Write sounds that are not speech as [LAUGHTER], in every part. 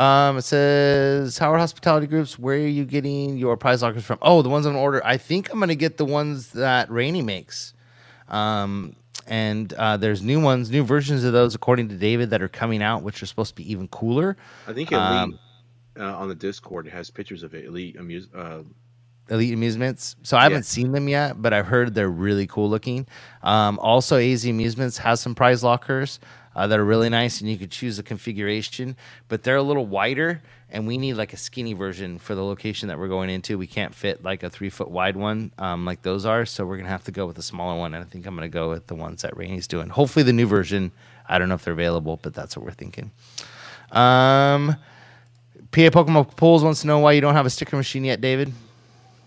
Um, it says Howard Hospitality Groups. Where are you getting your prize lockers from? Oh, the ones on order. I think I'm gonna get the ones that Rainy makes. Um, and uh, there's new ones, new versions of those, according to David, that are coming out, which are supposed to be even cooler. I think Elite um, uh, on the Discord has pictures of it. Elite amuse. Uh, Elite Amusements. So I haven't seen them yet, but I've heard they're really cool looking. Um, also, AZ Amusements has some prize lockers uh, that are really nice, and you could choose a configuration, but they're a little wider, and we need like a skinny version for the location that we're going into. We can't fit like a three foot wide one um, like those are, so we're gonna have to go with a smaller one. And I think I'm gonna go with the ones that Rainy's doing. Hopefully, the new version. I don't know if they're available, but that's what we're thinking. Um, PA Pokemon Pools wants to know why you don't have a sticker machine yet, David.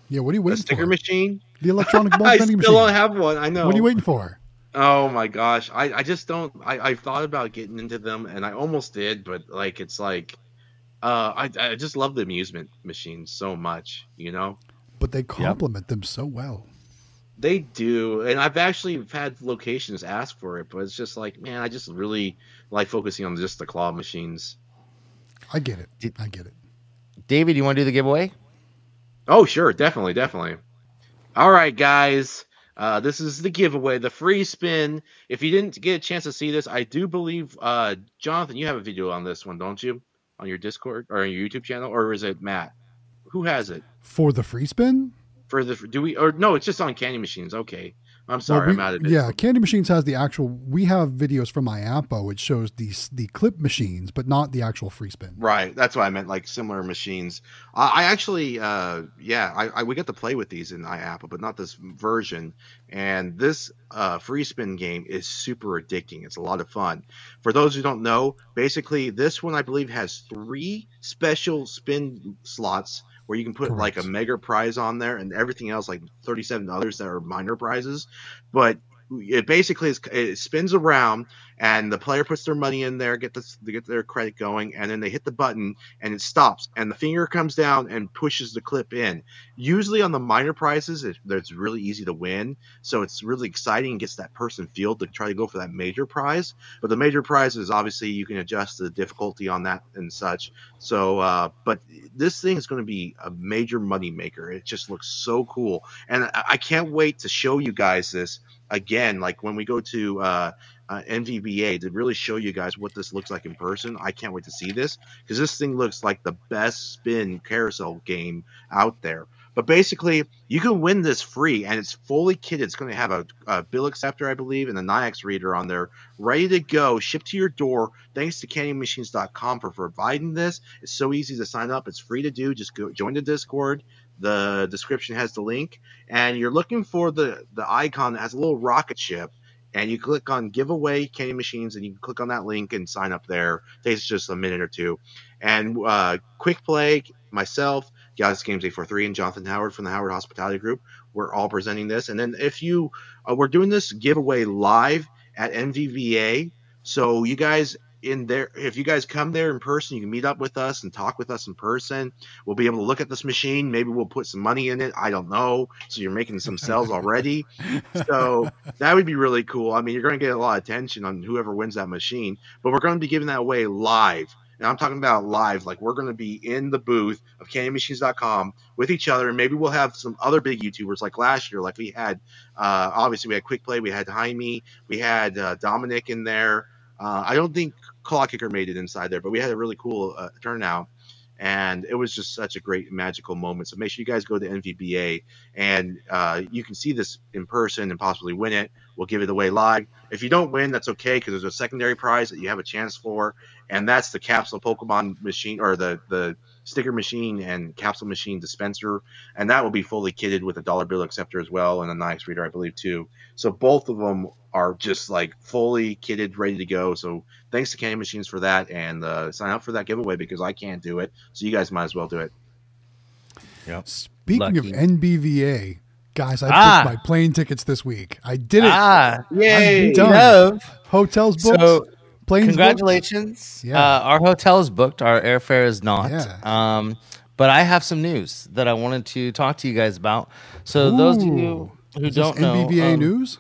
Yeah, what are you waiting a sticker for? machine? The electronic [LAUGHS] ball I still machine. don't have one. I know. What are you waiting for? Oh my gosh, I, I just don't. I I thought about getting into them, and I almost did, but like it's like, uh, I I just love the amusement machines so much, you know. But they complement them so well. They do, and I've actually had locations ask for it, but it's just like, man, I just really like focusing on just the claw machines. I get it. I get it. David, you want to do the giveaway? Oh, sure, definitely, definitely. All right, guys. Uh, this is the giveaway, the free spin. If you didn't get a chance to see this, I do believe, uh, Jonathan, you have a video on this one, don't you? On your Discord or on your YouTube channel, or is it Matt? Who has it for the free spin? For the do we or no? It's just on Candy Machines. Okay, I'm sorry, well, we, I'm out of it. Yeah, Candy Machines has the actual. We have videos from IAAPA which shows the the clip machines, but not the actual free spin. Right, that's what I meant. Like similar machines. Uh, I actually, uh, yeah, I, I, we get to play with these in IAAPA, but not this version. And this uh, free spin game is super addicting. It's a lot of fun. For those who don't know, basically this one I believe has three special spin slots where you can put Correct. like a mega prize on there and everything else like 37 others that are minor prizes but it basically is, it spins around and the player puts their money in there, get this, get their credit going, and then they hit the button and it stops, and the finger comes down and pushes the clip in. Usually on the minor prizes, it, it's really easy to win, so it's really exciting and gets that person feel to try to go for that major prize. But the major prize is obviously you can adjust the difficulty on that and such. So, uh, but this thing is going to be a major money maker. It just looks so cool, and I, I can't wait to show you guys this again. Like when we go to uh, uh, NVBA to really show you guys what this looks like in person. I can't wait to see this because this thing looks like the best spin carousel game out there. But basically, you can win this free, and it's fully kitted. It's going to have a, a, bill acceptor, I believe, and a Nayax reader on there, ready to go, shipped to your door. Thanks to CandyMachines.com for providing this. It's so easy to sign up. It's free to do. Just go join the Discord. The description has the link, and you're looking for the the icon that has a little rocket ship and you click on giveaway candy machines and you can click on that link and sign up there it takes just a minute or two and uh, quick play myself Galaxy Games 843 and Jonathan Howard from the Howard Hospitality Group. We're all presenting this. And then if you, uh, we're doing this giveaway live at NVBA. So you guys in there if you guys come there in person you can meet up with us and talk with us in person. We'll be able to look at this machine. Maybe we'll put some money in it. I don't know. So you're making some sales already. [LAUGHS] So that would be really cool. I mean you're going to get a lot of attention on whoever wins that machine but we're going to be giving that away live. And I'm talking about live, like we're going to be in the booth of CandyMachines.com with each other, and maybe we'll have some other big YouTubers like last year. Like we had, uh, obviously we had Quick Play, we had Jaime, we had uh, Dominic in there. Uh, I don't think Claw Kicker made it inside there, but we had a really cool uh, turnout, and it was just such a great magical moment. So make sure you guys go to NVBA and uh, you can see this in person and possibly win it. We'll give it away live. If you don't win, that's okay because there's a secondary prize that you have a chance for, and that's the capsule Pokemon machine or the the sticker machine and capsule machine dispenser, and that will be fully kitted with a dollar bill acceptor as well and a Nayax reader, I believe, too. So both of them are just like fully kitted, ready to go. So thanks to Candy Machines for that, and uh, sign up for that giveaway because I can't do it, so you guys might as well do it. Yep. Speaking Lucky. of NBVA, guys, I ah. booked my plane tickets this week. I did it. Ah, yay! I'm done. Hotels booked. So, planes congratulations. Yeah, uh, our hotel is booked. Our airfare is not. Yeah. Um, but I have some news that I wanted to talk to you guys about. So Ooh. those of you who is don't know, NBVA um, news.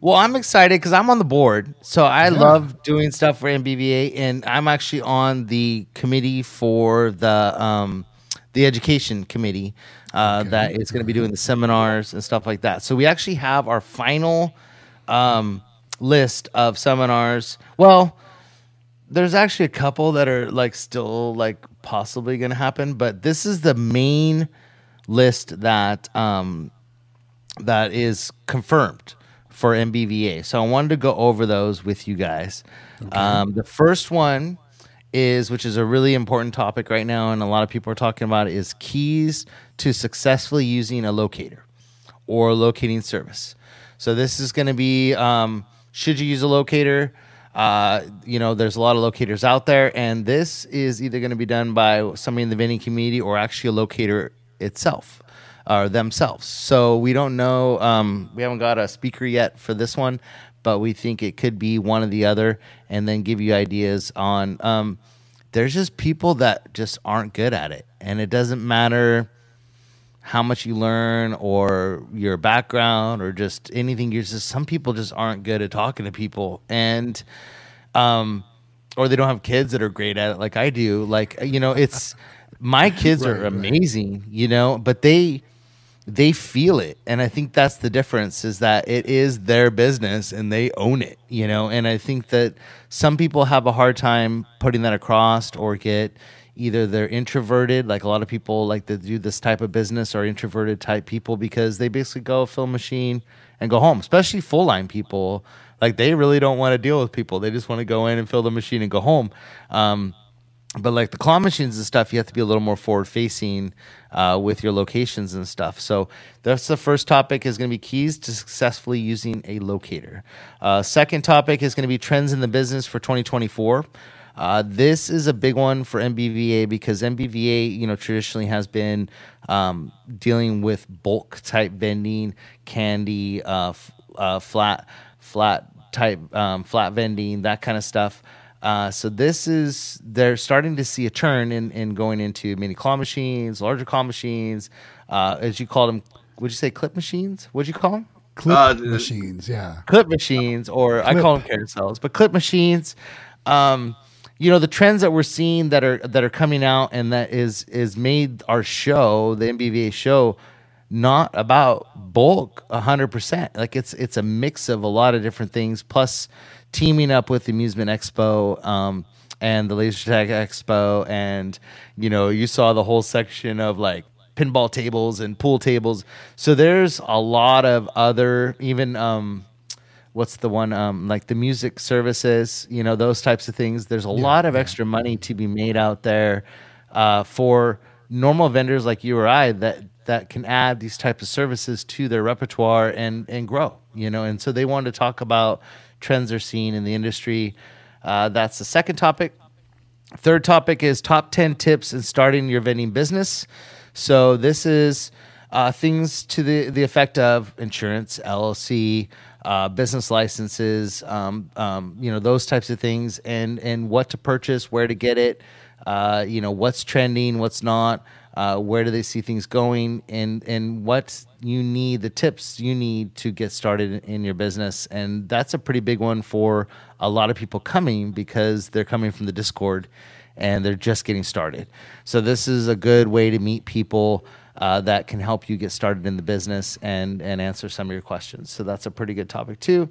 Well, I'm excited because I'm on the board. So I yeah. love doing stuff for NBVA, and I'm actually on the committee for the um, the education committee uh, okay. that is going to be doing the seminars and stuff like that. So we actually have our final um, list of seminars. Well, there's actually a couple that are like still like possibly going to happen, but this is the main list that um, that is confirmed for NBVA. So I wanted to go over those with you guys. Okay. Um, the first one is, which is a really important topic right now, and a lot of people are talking about, it, is keys to successfully using a locator or locating service. So this is going to be um, should you use a locator? Uh, you know, there's a lot of locators out there, and this is either going to be done by somebody in the vending community or actually a locator itself or themselves. So we don't know. Um, we haven't got a speaker yet for this one, but we think it could be one or the other, and then give you ideas on. Um, there's just people that just aren't good at it, and it doesn't matter how much you learn or your background or just anything. You're just some people just aren't good at talking to people, and um, or they don't have kids that are great at it like I do. Like you know, it's my kids right, are amazing, right. you know, but they they feel it and i think that's the difference is that it is their business and they own it you know and i think that some people have a hard time putting that across or get either they're introverted like a lot of people like to do this type of business or introverted type people because they basically go fill machine and go home especially full line people like they really don't want to deal with people they just want to go in and fill the machine and go home um, but like the claw machines and stuff, you have to be a little more forward facing uh, with your locations and stuff. So that's the first topic is going to be keys to successfully using a locator. Uh, second topic is going to be trends in the business for 2024. Uh, this is a big one for NBVA because NBVA, you know, traditionally has been um, dealing with bulk type vending, candy, uh, f- uh, flat, flat type, um, flat vending, that kind of stuff. Uh, so this is they're starting to see a turn in, in going into mini claw machines, larger claw machines, uh, as you call them. Would you say clip machines? What'd you call them? Clip uh, machines, yeah. Clip machines, or clip. I call them carousels, but clip machines. Um, you know the trends that we're seeing that are that are coming out and that is is made our show, the NBVA show, not about bulk 100%. Like it's it's a mix of a lot of different things plus teaming up with the Amusement Expo um, and the Laser Tag Expo, and you know, you saw the whole section of like pinball tables and pool tables. So there's a lot of other even um, what's the one um, like the music services, you know, those types of things. There's a yeah, lot of yeah. extra money to be made out there uh, for normal vendors like you or I that that can add these types of services to their repertoire and and grow you know and so they wanted to talk about trends are seen in the industry. Uh, that's the second topic. Third topic is top 10 tips in starting your vending business. So this is uh, things to the, the effect of insurance, LLC, uh, business licenses, um, um, you know, those types of things, and, and what to purchase, where to get it, uh, you know, what's trending, what's not, uh, where do they see things going, and, and what you need the tips you need to get started in your business. And that's a pretty big one for a lot of people coming because they're coming from the discord and they're just getting started. So this is a good way to meet people uh, that can help you get started in the business and and answer some of your questions so that's a pretty good topic too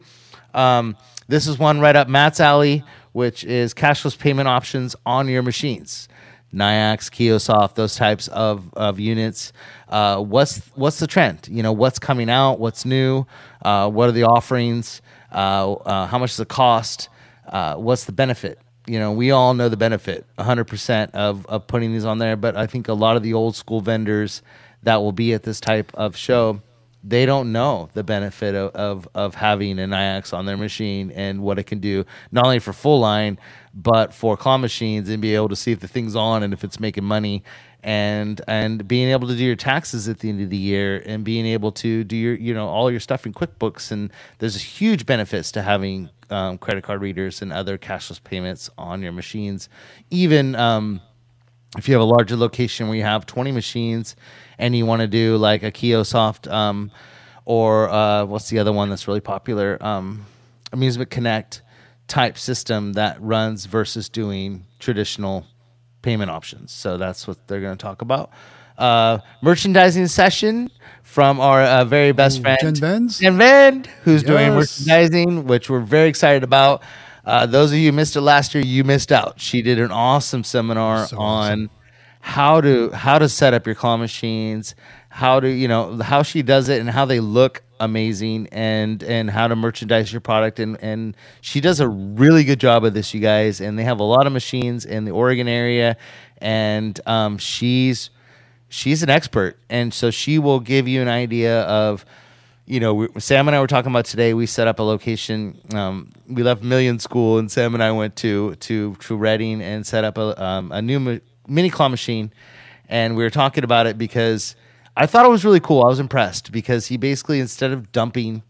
um, this is one right up matt's alley which is cashless payment options on your machines Nayax, Kiosoft, those types of, of units. Uh, what's what's the trend? You know, what's coming out? What's new? Uh, what are the offerings? Uh, uh how much does it cost? Uh, what's the benefit? You know, we all know the benefit, 100% of, of putting these on there. But I think a lot of the old school vendors that will be at this type of show, they don't know the benefit of, of, of having an Nayax on their machine and what it can do, not only for full line, but for claw machines and be able to see if the thing's on and if it's making money. And and being able to do your taxes at the end of the year and being able to do your you know all your stuff in QuickBooks. And there's huge benefits to having um, credit card readers and other cashless payments on your machines. Even um, if you have a larger location where you have 20 machines and you want to do like a Kiosoft um, or uh, what's the other one that's really popular? Um, Amusement Connect type system that runs versus doing traditional payment options. So that's what they're going to talk about. Uh, merchandising session from our uh, very best friend Jen Vend, Jen Vend, who's yes. doing merchandising, which we're very excited about. Uh, those of you who missed it last year, you missed out. She did an awesome seminar so on awesome. how to how to set up your claw machines, how to you know how she does it, and how they look amazing, and and how to merchandise your product. And and she does a really good job of this, you guys. And they have a lot of machines in the Oregon area, and um, she's she's an expert, and so she will give you an idea of you know, we, Sam and I were talking about today. We set up a location. Um, we left Million School, and Sam and I went to to to Redding and set up a um, a new mini claw machine. And we were talking about it because I thought it was really cool. I was impressed because he basically instead of dumping,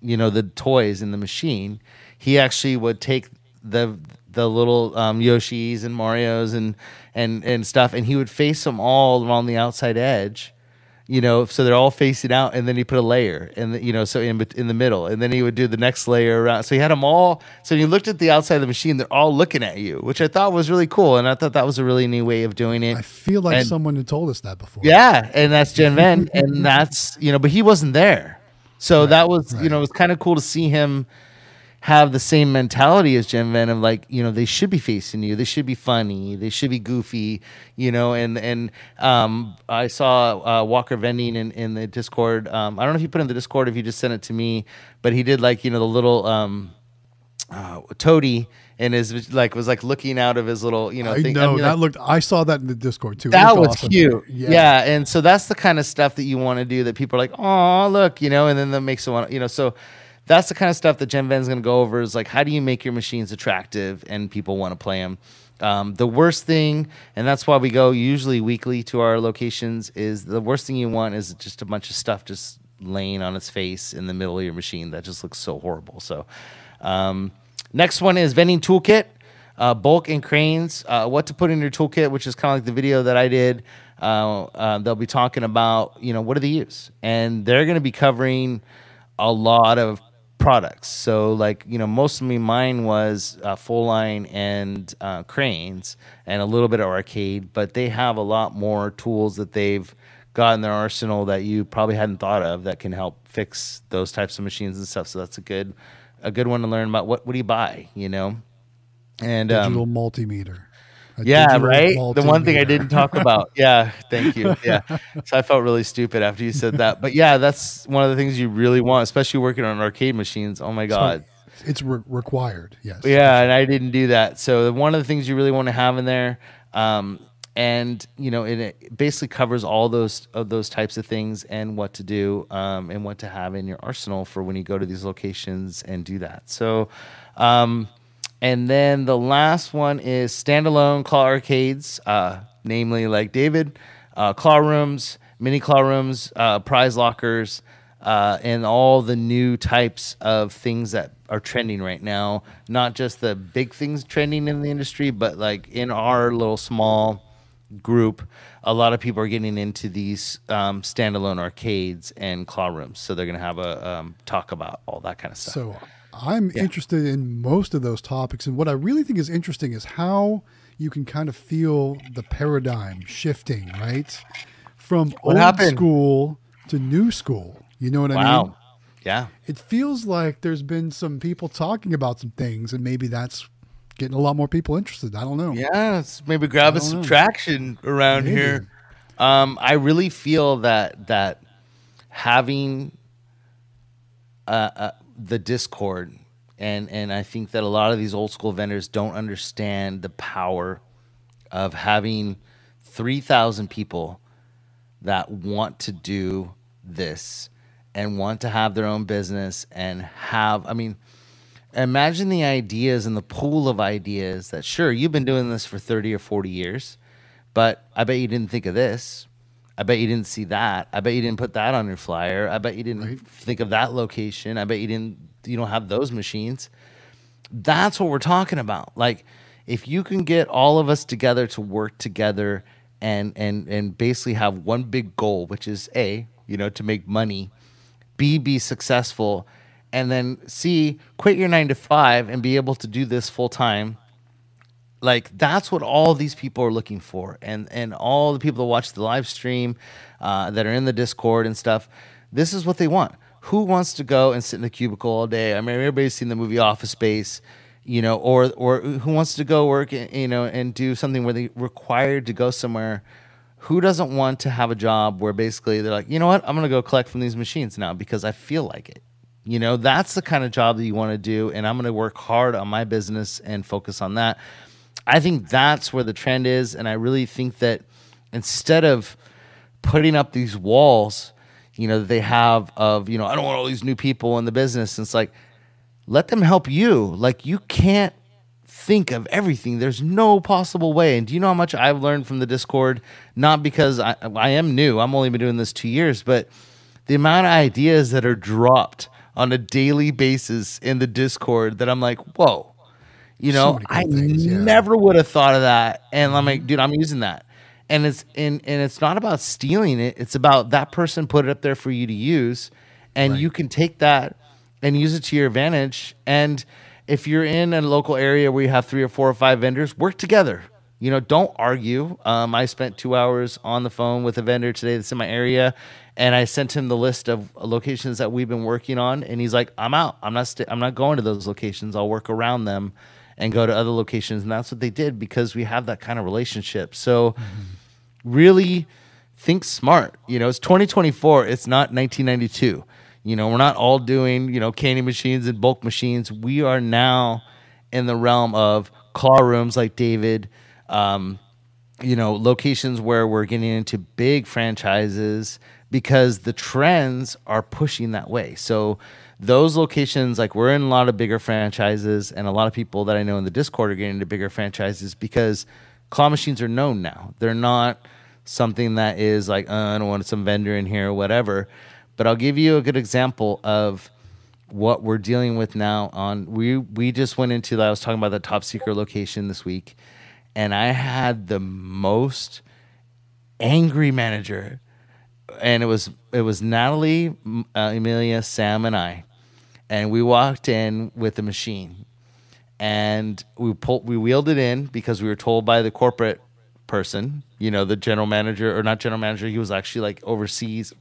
you know, the toys in the machine, he actually would take the the little um, Yoshis and Mario's and and and stuff, and he would face them all around the outside edge you know, so they're all facing out, and then he put a layer, and you know, so in in the middle, and then he would do the next layer around. So he had them all. So you looked at the outside of the machine; they're all looking at you, which I thought was really cool, and I thought that was a really neat way of doing it. I feel like and, someone had told us that before. Yeah, and that's Jen Vend, and [LAUGHS] that's you know, but he wasn't there, so right, that was right. you know, it was kind of cool to see him have the same mentality as Jen Vend of like, you know, they should be facing you. They should be funny. They should be goofy, you know, and, and, um, I saw, uh, Walker vending in, in the discord. Um, I don't know if you put in the discord, if you just sent it to me, but he did like, you know, the little, um, uh, toady and his like was like looking out of his little you know I thing. know I mean, that like, looked I saw that in the Discord too. That was awesome. cute. Yeah. yeah. and so that's the kind of stuff that you want to do that people are like, oh look, you know, and then that makes it want, you know. So that's the kind of stuff that Jen Vend's going to go over is like how do you make your machines attractive and people want to play them. Um, the worst thing, and that's why we go usually weekly to our locations, is the worst thing you want is just a bunch of stuff just laying on its face in the middle of your machine. That just looks so horrible. So, um, next one is vending toolkit, uh, bulk and cranes. Uh, what to put in your toolkit, which is kind of like the video that I did. Uh, uh, they'll be talking about you know what do they use, and they're going to be covering a lot of products. So like you know, most of me mine was uh, full line and uh, cranes and a little bit of arcade, but they have a lot more tools that they've got in their arsenal that you probably hadn't thought of that can help fix those types of machines and stuff. So that's a good a good one to learn about. What what do you buy? You know, and digital um, multimeter yeah, right. The one thing I didn't talk about. [LAUGHS] Yeah, thank you. Yeah, so I felt really stupid after you said that. But yeah, that's one of the things you really want, especially working on arcade machines. Oh my god, so it's re- required. Yes. Yeah, and I didn't do that. So one of the things you really want to have in there, um, and you know, it basically covers all those of those types of things and what to do um, and what to have in your arsenal for when you go to these locations and do that. So. Um, and then the last one is standalone claw arcades, uh, namely like David, uh, claw rooms, mini claw rooms, uh, prize lockers, uh, and all the new types of things that are trending right now. Not just the big things trending in the industry, but like in our little small group, a lot of people are getting into these um, standalone arcades and claw rooms. So they're going to have a um, talk about all that kind of stuff. So I'm yeah. interested in most of those topics. And what I really think is interesting is how you can kind of feel the paradigm shifting, right? From what old happened? school to new school. You know what wow. I mean? Yeah. It feels like there's been some people talking about some things, and maybe that's getting a lot more people interested. I don't know. Yeah, maybe grab us some know. traction around maybe. here. Um, I really feel that that having uh, uh, the discord. And and I think that a lot of these old school vendors don't understand the power of having 3000 people that want to do this and want to have their own business and have I mean imagine the ideas and the pool of ideas that sure you've been doing this for 30 or 40 years but I bet you didn't think of this I bet you didn't see that. I bet you didn't put that on your flyer. I bet you didn't right. think of that location. I bet you didn't you don't have those machines. That's what we're talking about. Like if you can get all of us together to work together and and and basically have one big goal, which is a, you know, to make money B be successful and then C quit your 9 to 5 and be able to do this full time. Like that's what all these people are looking for and and all the people that watch the live stream uh, that are in the Discord and stuff, this is what they want. Who wants to go and sit in the cubicle all day? I mean, everybody's seen the movie Office Space you know, or or who wants to go work, you know, and do something where they're required to go somewhere. Who doesn't want to have a job where basically they're like, you know what, I'm going to go collect from these machines now because I feel like it. You know, that's the kind of job that you want to do, and I'm going to work hard on my business and focus on that. I think that's where the trend is, and I really think that instead of putting up these walls, you know, that they have of, you know, I don't want all these new people in the business. And it's like, let them help you. Like you can't think of everything. There's no possible way. And do you know how much I've learned from the Discord? Not because I, I am new. I'm only been doing this two years, but the amount of ideas that are dropped on a daily basis in the Discord that I'm like, whoa. You know, so I things, yeah. never would have thought of that. And I'm like, dude, I'm using that. And it's and, and it's not about stealing it. It's about that person put it up there for you to use. And right. you can take that and use it to your advantage. And if you're in a local area where you have three or four or five vendors, work together. You know, don't argue. Um, I spent two hours on the phone with a vendor today that's in my area, and I sent him the list of locations that we've been working on, and he's like, "I'm out. I'm not. i I'm not going to those locations. I'll work around them, and go to other locations." And that's what they did because we have that kind of relationship. So, mm-hmm. really think smart. You know, it's 2024. It's not 1992. You know, we're not all doing, you know, candy machines and bulk machines. We are now in the realm of claw rooms like David, um, you know, locations where we're getting into big franchises because the trends are pushing that way. So those locations, like we're in a lot of bigger franchises, and a lot of people that I know in the Discord are getting into bigger franchises because claw machines are known now. They're not something that is like, uh, I don't want some vendor in here or whatever. But I'll give you a good example of what we're dealing with now on we we just went into I was talking about the top secret location this week and I had the most angry manager and it was it was Natalie, uh, Emilia, Sam and I and we walked in with the machine and we pulled we wheeled it in because we were told by the corporate person, you know, the general manager or not general manager, he was actually like overseas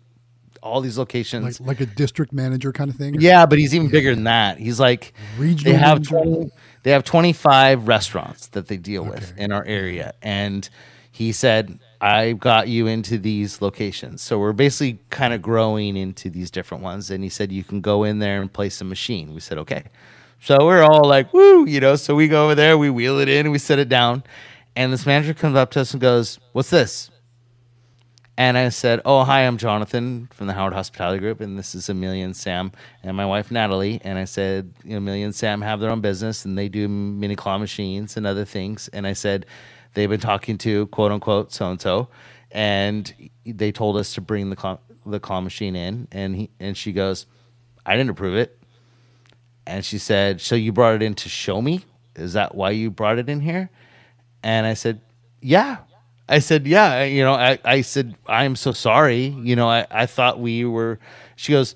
all these locations, like, like a district manager kind of thing. Yeah, but he's even yeah. bigger than that. He's like regional. They have 20, they have twenty five restaurants that they deal okay. with in our area, and he said, "I got you into these locations." So we're basically kind of growing into these different ones. And he said, "You can go in there and place a machine." We said, "Okay." So we're all like, "Woo!" You know. So we go over there, we wheel it in, we set it down, and this manager comes up to us and goes, "What's this?" And I said, "Oh, hi, I'm Jonathan from the Howard Hospitality Group, and this is Amelia and Sam and my wife Natalie." And I said, "Amelia and Sam have their own business, and they do mini claw machines and other things." And I said, "They've been talking to quote unquote so and so, and they told us to bring the claw, the claw machine in." And he and she goes, "I didn't approve it." And she said, "So you brought it in to show me? Is that why you brought it in here?" And I said, "Yeah." I said, yeah, you know, I, I said, I'm so sorry. You know, I, I thought we were, she goes,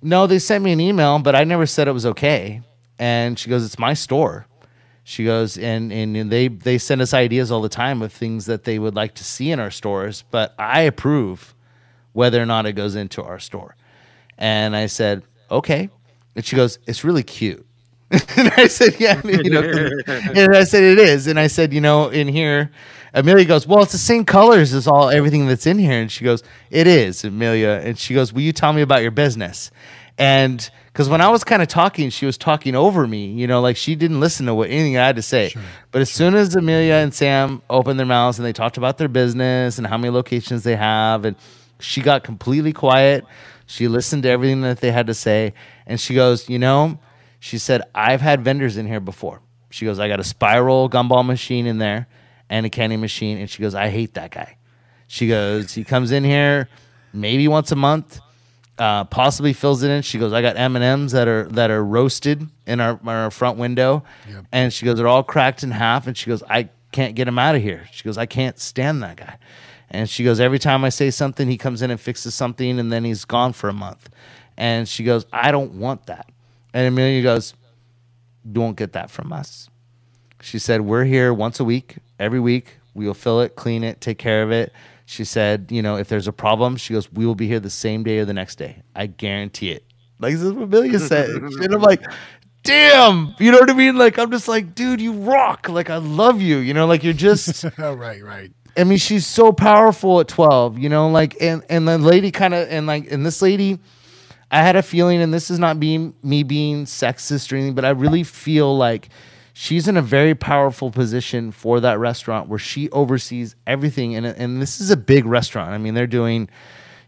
no, they sent me an email, but I never said it was okay. And she goes, it's my store. She goes, and, and they, they send us ideas all the time of things that they would like to see in our stores, but I approve whether or not it goes into our store. And I said, okay. And she goes, it's really cute. [LAUGHS] and I said, yeah, you know, [LAUGHS] and I said, it is. And I said, you know, in here, Amelia goes, "Well, it's the same colors as all everything that's in here." And she goes, "It is, Amelia." And she goes, "Will you tell me about your business?" And because when I was kind of talking, she was talking over me, you know, like she didn't listen to what anything I had to say. Sure, but as sure. soon as Amelia and Sam opened their mouths and they talked about their business and how many locations they have, and she got completely quiet. She listened to everything that they had to say, and she goes, "You know," she said, "I've had vendors in here before." She goes, "I got a spiral gumball machine in there." and a candy machine. And she goes, I hate that guy. She goes, he comes in here maybe once a month, uh, possibly fills it in. She goes, I got M and M's that are that are roasted in our our front window, yep. and she goes, they're all cracked in half. And she goes, I can't get him out of here. She goes, I can't stand that guy. And she goes, every time I say something, he comes in and fixes something, and then he's gone for a month. And she goes, I don't want that. And Amelia goes, You won't get that from us. She said, We're here once a week, every week. We will fill it, clean it, take care of it. She said, You know, if there's a problem, she goes, We will be here the same day or the next day. I guarantee it. Like this is what Amelia said. [LAUGHS] and I'm like, damn you know what i mean like i'm just like dude you rock like i love you you know like you're just [LAUGHS] right right i mean she's so powerful at 12 you know like and and the lady kind of and like and this lady i had a feeling and this is not being me being sexist or anything but i really feel like she's in a very powerful position for that restaurant where she oversees everything and and this is a big restaurant i mean they're doing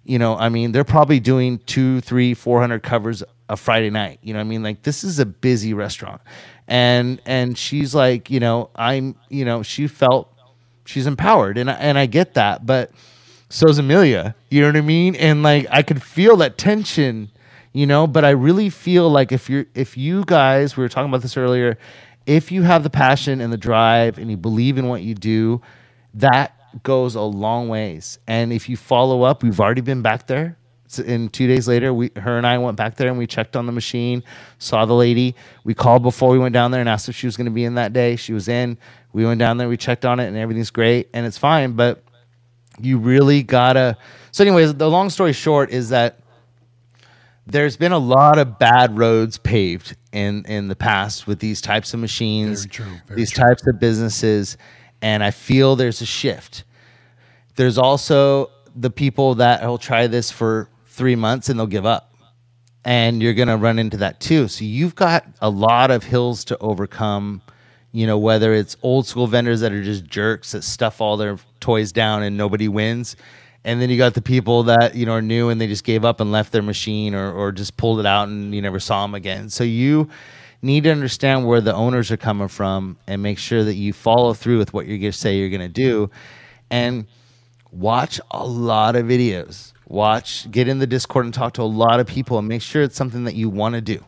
you know i mean they're probably doing two three four hundred covers a Friday night. You know what I mean? Like this is a busy restaurant. And and she's like, you know, I'm, you know, she felt she's empowered and and I get that, but so's Amelia. You know what I mean? And like I could feel that tension, you know, but I really feel like if you're if you guys, we were talking about this earlier, if you have the passion and the drive and you believe in what you do, that goes a long ways. And if you follow up, we've already been back there and two days later, we, her and I went back there and we checked on the machine, saw the lady. We called before we went down there and asked if she was going to be in that day. She was in. We went down there, we checked on it, and everything's great and it's fine. But you really gotta. So, anyways, the long story short is that there's been a lot of bad roads paved in in the past with these types of machines, very true, very these true. types of businesses, and I feel there's a shift. There's also the people that will try this for three months and they'll give up. And you're going to run into that too. So you've got a lot of hills to overcome, you know, whether it's old school vendors that are just jerks that stuff all their toys down and nobody wins. And then you got the people that, you know, are new and they just gave up and left their machine or, or just pulled it out and you never saw them again. So you need to understand where the owners are coming from and make sure that you follow through with what you're going to say you're going to do. And watch a lot of videos watch, get in the Discord and talk to a lot of people and make sure it's something that you want to do.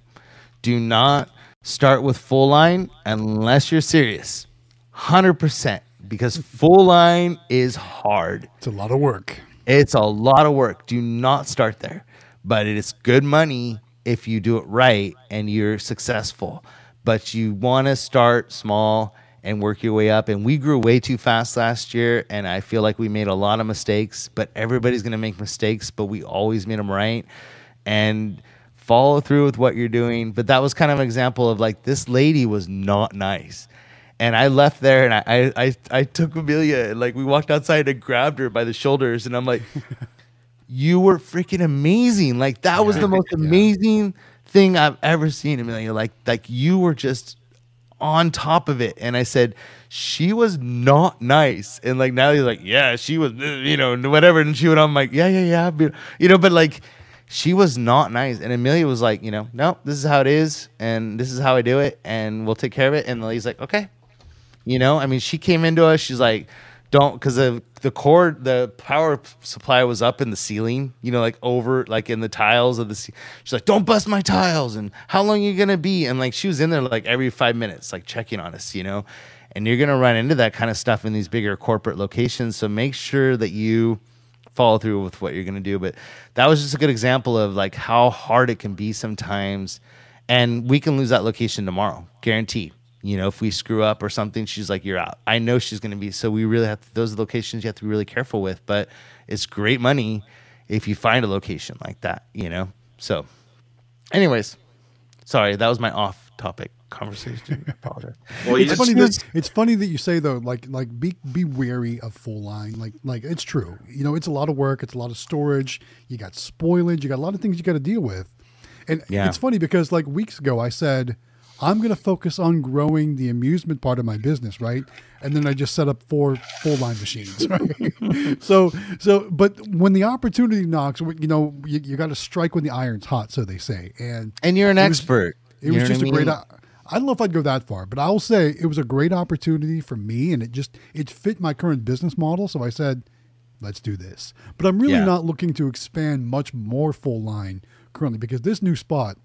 Do not start with full line unless you're serious. 100% because full line is hard. It's a lot of work. It's a lot of work. Do not start there. But it is good money if you do it right and you're successful. But you want to start small and work your way up. And we grew way too fast last year, and I feel like we made a lot of mistakes. But everybody's going to make mistakes, but we always made them right. And follow through with what you're doing. But that was kind of an example of like this lady was not nice. And I left there and I, I, I took Amelia and like we walked outside and grabbed her by the shoulders and I'm like, [LAUGHS] you were freaking amazing. Like that was the most amazing thing I've ever seen. Amelia. Like like you were just on top of it. And I said, she was not nice. And like now he's like, yeah, she was, uh, you know, whatever. And she went on, I'm like, yeah, yeah, yeah. You know, but like she was not nice. And Amelia was like, you know, no, this is how it is. And this is how I do it. And we'll take care of it. And lady's like, okay. You know, I mean, she came into us. She's like, don't because the the cord the power supply was up in the ceiling you know like over like in the tiles of the ce- she's like don't bust my tiles and how long you gonna be? And like she was in there like every five minutes like checking on us you know? And you're gonna run into that kind of stuff in these bigger corporate locations so make sure that you follow through with what you're gonna do. But that was just a good example of like how hard it can be sometimes and we can lose that location tomorrow guaranteed you know, if we screw up or something, she's like, you're out. I know she's going to be. So we really have to, those locations you have to be really careful with. But it's great money if you find a location like that, you know? So, anyways, sorry, that was my off topic conversation. I [LAUGHS] apologize. well, it's funny that it's funny that you say though, like like be be wary of full line. Like like it's true. You know, it's a lot of work. It's a lot of storage. You got spoilage. You got a lot of things you got to deal with. And yeah. it's funny because like weeks ago I said I'm going to focus on growing the amusement part of my business, right? And then I just set up four full line machines, [LAUGHS] right? so, so, but when the opportunity knocks, you know, you, you got to strike when the iron's hot, so they say. And and you're an it expert. Was, it was just a mean? great. I don't know if I'd go that far, but I'll say it was a great opportunity for me, and it just it fit my current business model. So I said, let's do this. But I'm really yeah. not looking to expand much more full line currently because this new spot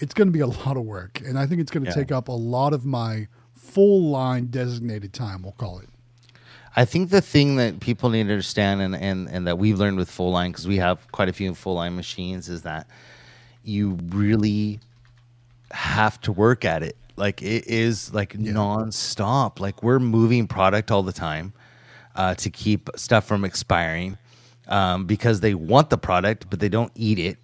it's going to be a lot of work, and I think it's going to yeah. take up a lot of my full line designated time. We'll call it. I think the thing that people need to understand, and and, and that we've learned with full line, because we have quite a few full line machines, is that you really have to work at it. Like it is like yeah. nonstop. Like we're moving product all the time uh, to keep stuff from expiring um, because they want the product, but they don't eat it.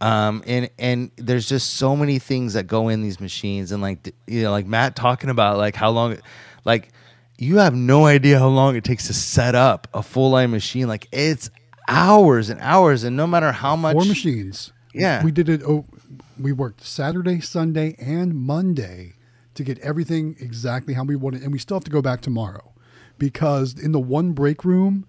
Um, and and there's just so many things that go in these machines, and like you know, like Matt talking about like how long, like you have no idea how long it takes to set up a full line machine. Like it's hours and hours, and no matter how much four machines. Yeah, we did it. Oh, we worked Saturday, Sunday, and Monday to get everything exactly how we wanted, and we still have to go back tomorrow because in the one break room,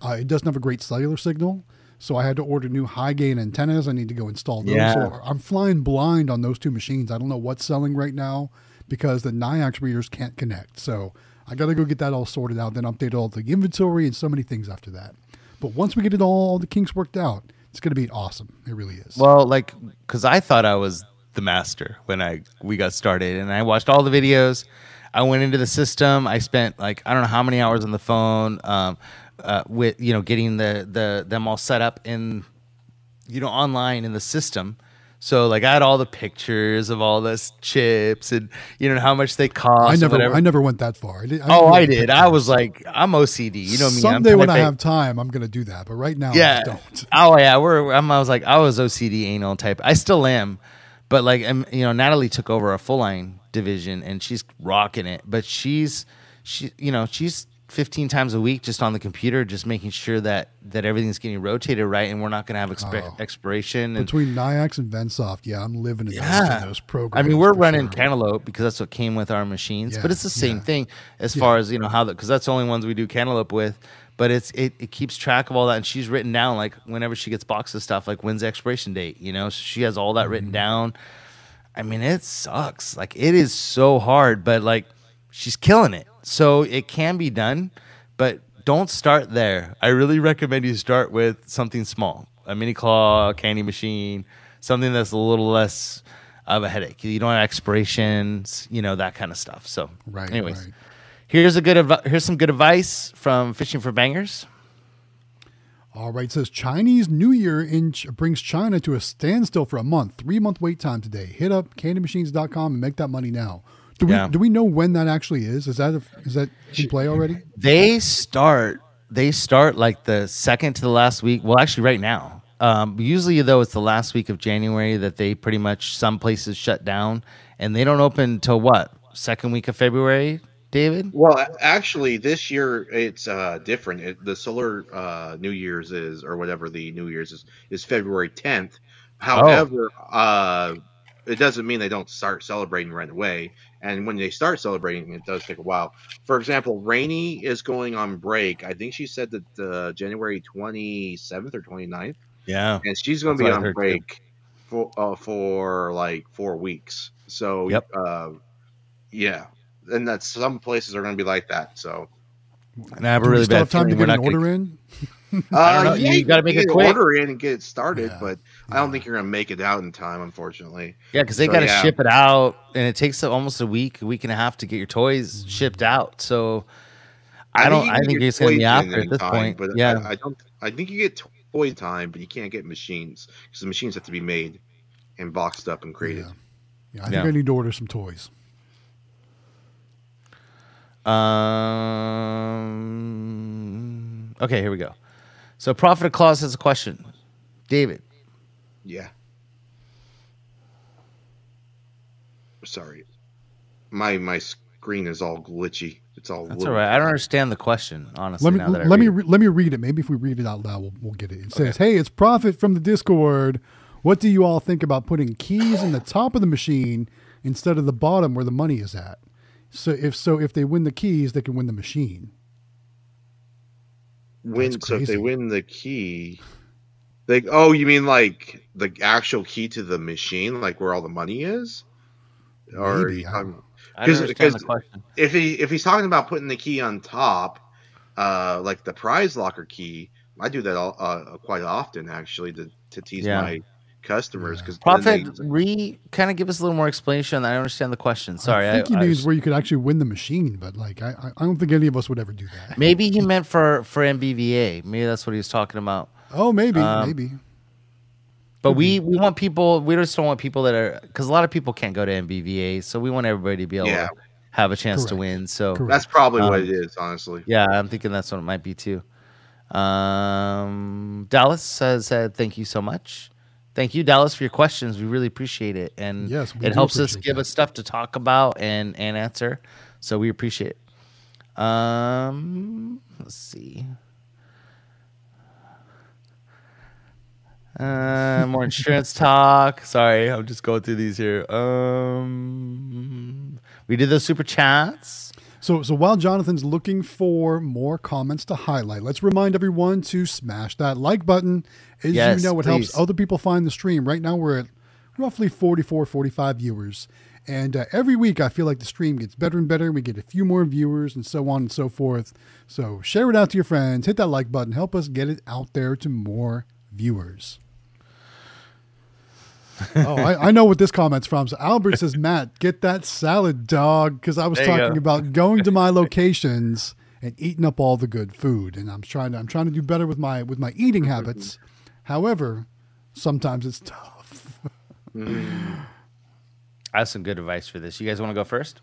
uh, it doesn't have a great cellular signal. So I had to order new high gain antennas. I need to go install those. Yeah. So I'm flying blind on those two machines. I don't know what's selling right now because the Nayax readers can't connect. So I got to go get that all sorted out, then update all the inventory and so many things after that. But once we get it all, the kinks worked out, it's going to be awesome. It really is. Well, like, because I thought I was the master when I we got started, and I watched all the videos. I went into the system. I spent like I don't know how many hours on the phone um, uh, with you know getting the the them all set up in you know online in the system so like I had all the pictures of all the chips and you know how much they cost. I never, I never went that far. I did, I oh, I did. I was like, I'm OCD. You know me. Someday when I have time, I'm gonna do that. But right now, yeah. I don't. Oh yeah, we're. I'm, I was like, I was OCD anal type. I still am, but like, I'm, you know, Natalie took over a full line division and she's rocking it. But she's, she, you know, she's 15 times a week just on the computer just making sure that that everything's getting rotated right and we're not going to have oh. expiration and, between Nayax and VendSoft yeah I'm living in yeah. those, programs I mean we're running sure. Cantaloupe because that's what came with our machines yeah. but it's the same yeah. thing as far as you know how because that's the only ones we do Cantaloupe with but it's it, it keeps track of all that and she's written down like whenever she gets boxes stuff like when's the expiration date you know so she has all that mm-hmm. written down I mean it sucks like it is so hard but like she's killing it so it can be done, but don't start there. I really recommend you start with something small a mini claw, candy machine, something that's a little less of a headache. You don't have expirations, you know, that kind of stuff. So, right. Anyways, right. here's a good adv- here's some good advice from Fishing for Bangers. All right, says Chinese New Year in brings China to a standstill for a month. Three month wait time today. Hit up candymachines.com and make that money now. Do we yeah. do we know when that actually is? Is that a, is that in play already? They start they start like the second to the last week. Well, actually, right now. Um, usually, though, it's the last week of January that they pretty much some places shut down, and they don't open until what second week of February. David? Well, actually, this year it's uh, different. It, the solar uh, New Year's is, or whatever the New Year's is, is February 10th. However, oh. uh, it doesn't mean they don't start celebrating right away. And when they start celebrating, it does take a while. For example, Rainy is going on break. I think she said that uh, January 27th or 29th. Yeah. And she's going to be on break for uh, for like four weeks. So, yep. Uh, yeah. And that some places are going to be like that. So, and I have a really bad time to get an order in. Uh, yeah, you, got to make it quick. Order in and get it started, yeah. but I don't think you're gonna make it out in time, unfortunately. Yeah, because they so, got to yeah. ship it out, and it takes almost a week, a week and a half to get your toys shipped out. So I, I don't. I think it's gonna be after at this time, point. But yeah, I, I, don't. I think you get toy time, but you can't get machines because the machines have to be made and boxed up and created. Yeah, yeah I think I need to order some toys. Um. Okay, here we go. So Prophet Claus has a question. David. Yeah. Sorry. My my screen is all glitchy. It's all That's all right. I don't understand the question, honestly. Let me let me re- let me read it. Maybe if we read it out loud, we'll, we'll get it. It says, "Hey, it's Prophet from the Discord. What do you all think about putting keys in the top of the machine instead of the bottom where the money is at? So if so, if they win the keys, they can win the machine." Win so if they win the key they oh you mean like the actual key to the machine like where all the money is? Or Maybe, um, because if he if he's talking about putting the key on top uh like the prize locker key i do that all, uh, quite often actually to to tease yeah. my customers because Prophet re kind of give us a little more explanation. I understand the question. Sorry, I think I, he means where you could actually win the machine, but like I, I don't think any of us would ever do that. Maybe he [LAUGHS] meant for for NBVA Maybe that's what he was talking about. Oh, maybe, um, maybe. But we we want people. We just don't want people that are because a lot of people can't go to NBVA so we want everybody to be able Yeah. to have a chance to win. So Correct. That's probably Um, what it is, honestly. yeah, I'm thinking that's what it might be too. Um, Dallas says said thank you so much. Thank you, Dallas, for your questions. We really appreciate it, and Yes, it helps us give that. us stuff to talk about and and answer. So we appreciate it. Um, let's see. Uh, more insurance [LAUGHS] talk. Sorry, I'm just going through these here. Um, we did those super chats. So, so while Jonathan's looking for more comments to highlight, let's remind everyone to smash that like button. As Yes, you know, it please. helps other people find the stream. Right now, we're at roughly 44, 45 viewers. And uh, every week, I feel like the stream gets better and better. We get a few more viewers and so on and so forth. So, share it out to your friends, hit that like button, help us get it out there to more viewers. Oh, I, I know what this comment's from. So Albert says, Matt, get that salad, dog. Because I was There talking go. about going to my locations and eating up all the good food. And I'm trying to I'm trying to do better with my with my eating habits. However, sometimes it's tough. I have some good advice for this. You guys want to go first?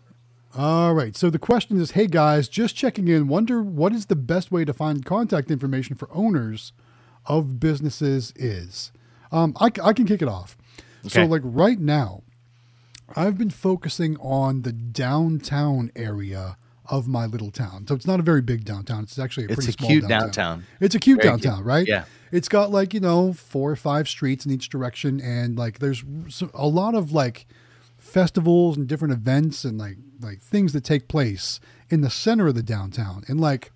All right. So the question is, hey guys, just checking in. Wonder what is the best way to find contact information for owners of businesses is. Um, I, I can kick it off. So like right now, I've been focusing on the downtown area of my little town. So it's not a very big downtown. It's actually a It's pretty a small cute downtown. downtown. It's a cute Very cute. downtown, right? Yeah. It's got like, you know, four or five streets in each direction and like there's a lot of like festivals and different events and like like things that take place in the center of the downtown. And like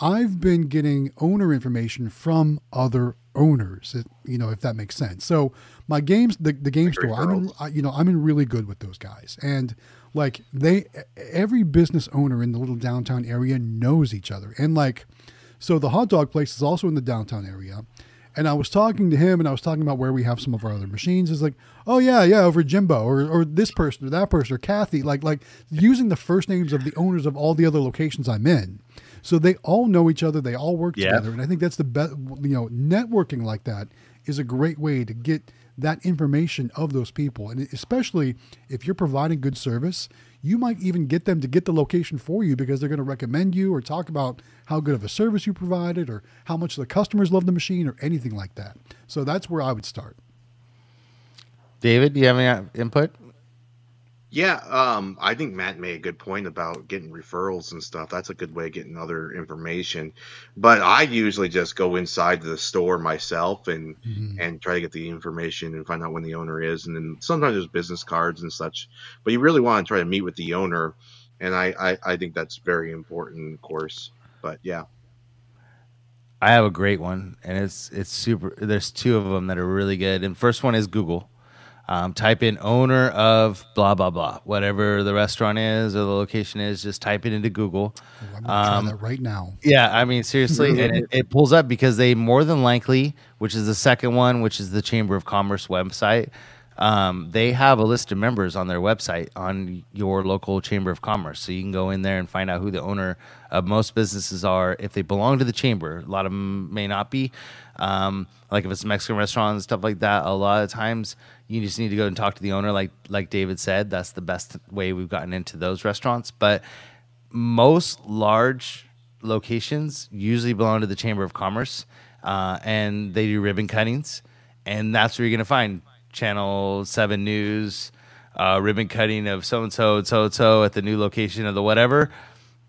I've been getting owner information from other owners, it- you know, if that makes sense. So my games, the, the game store, I'm in, I- you know, I'm in really good with those guys. And like they, every business owner in the little downtown area knows each other. And like, so the hot dog place is also in the downtown area. And I was talking to him and I was talking about where we have some of our other machines. It's like, oh yeah, yeah, over Jimbo or, or this person or that person or Kathy, like like using the first names of the owners of all the other locations I'm in. So they all know each other, they all work Yeah. together. And I think that's the best you know, networking like that is a great way to get that information of those people. And especially if you're providing good service, you might even get them to get the location for you because they're going to recommend you or talk about how good of a service you provided or how much the customers love the machine or anything like that. So that's where I would start. David, do you have any uh, input? Yeah, um, I think Matt made a good point about getting referrals and stuff. That's a good way of getting other information. But I usually just go inside the store myself and and try to get the information and find out when the owner is. And then sometimes there's business cards and such. But you really want to try to meet with the owner, and I I, I think that's very important, of course. But yeah, I have a great one, and it's it's super. There's two of them that are really good. And first one is Google. Um, type in owner of blah blah blah, whatever the restaurant is or the location is. Just type it into Google. Oh, I'm Um, try that right now. Yeah, I mean seriously, [LAUGHS] and it, it pulls up because they more than likely, which is the second one, which is the Chamber of Commerce website. Um, they have a list of members on their website on your local Chamber of Commerce, so you can go in there and find out who the owner of most businesses are if they belong to the chamber. A lot of them may not be. Um, like if it's a Mexican restaurant and stuff like that, a lot of times you just need to go and talk to the owner. Like like David said, that's the best way we've gotten into those restaurants. But most large locations usually belong to the Chamber of Commerce, uh, and they do ribbon cuttings, and that's where you're gonna find Channel Seven News, uh, ribbon cutting of so and so and so and so at the new location of the whatever.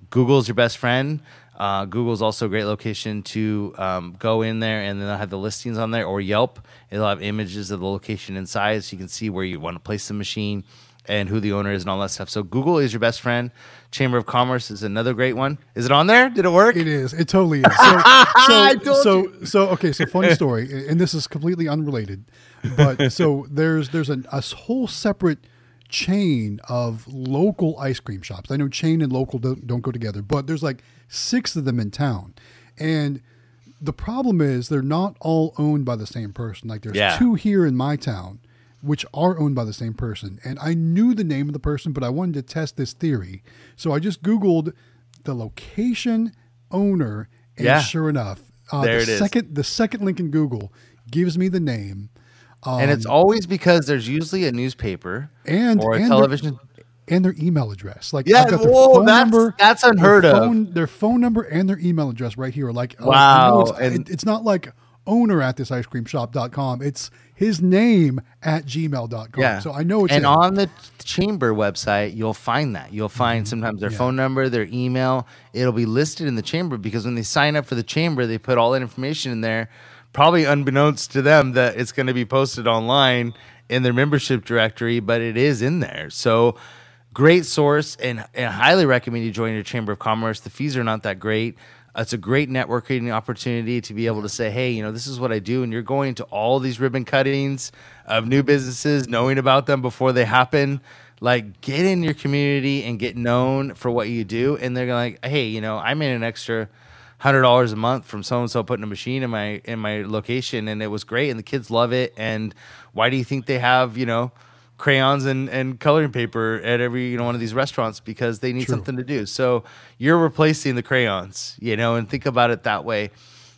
Google's your best friend. Uh, Google's also a great location to um, go in there and then they'll have the listings on there or Yelp. It'll have images of the location inside so you can see where you want to place the machine and who the owner is and all that stuff. So Google is your best friend. Chamber of Commerce is another great one. Is it on there? Did it work? It is. It totally is. So, [LAUGHS] so, so, so, okay. So, funny story, and this is completely unrelated, but [LAUGHS] so there's there's an, a whole separate chain of local ice cream shops. I know chain and local don't, don't go together, but there's like six of them in town, and the problem is they're not all owned by the same person. Like there's Yeah. two here in my town, which are owned by the same person, and I knew the name of the person, but I wanted to test this theory, so I just Googled the location owner, and Yeah. sure enough, uh, There the it is. second the second link in Google gives me the name Um, and it's um, always because there's usually a newspaper and or a and television. Their, and their email address. Like yeah, whoa, that's, number, that's unheard their of. Their phone number and their email address right here. Like wow, it's, and, it's not like owner at this ice cream shop.com. It's his name at gmail.com. Yeah. So I know it's And him. on the chamber website, you'll find that. You'll find mm-hmm. sometimes their yeah. phone number, their email. It'll be listed in the chamber because when they sign up for the chamber, they put all that information in there, probably unbeknownst to them that it's going to be posted online in their membership directory, but it is in there. So great source and, and highly recommend you join your chamber of commerce. The fees are not that great it's a great networking opportunity to be able to say, hey, you know, this is what I do. And you're going to all these ribbon cuttings of new businesses, knowing about them before they happen. Like, get in your community and get known for what you do. And they're like, hey, you know, I made an extra hundred dollars a month from so and so putting a machine in my in my location, and it was great, and the kids love it. And why do you think they have, you know? crayons and, and coloring paper at every you know one of these restaurants because they need True. something to do. So you're replacing the crayons, you know, and think about it that way.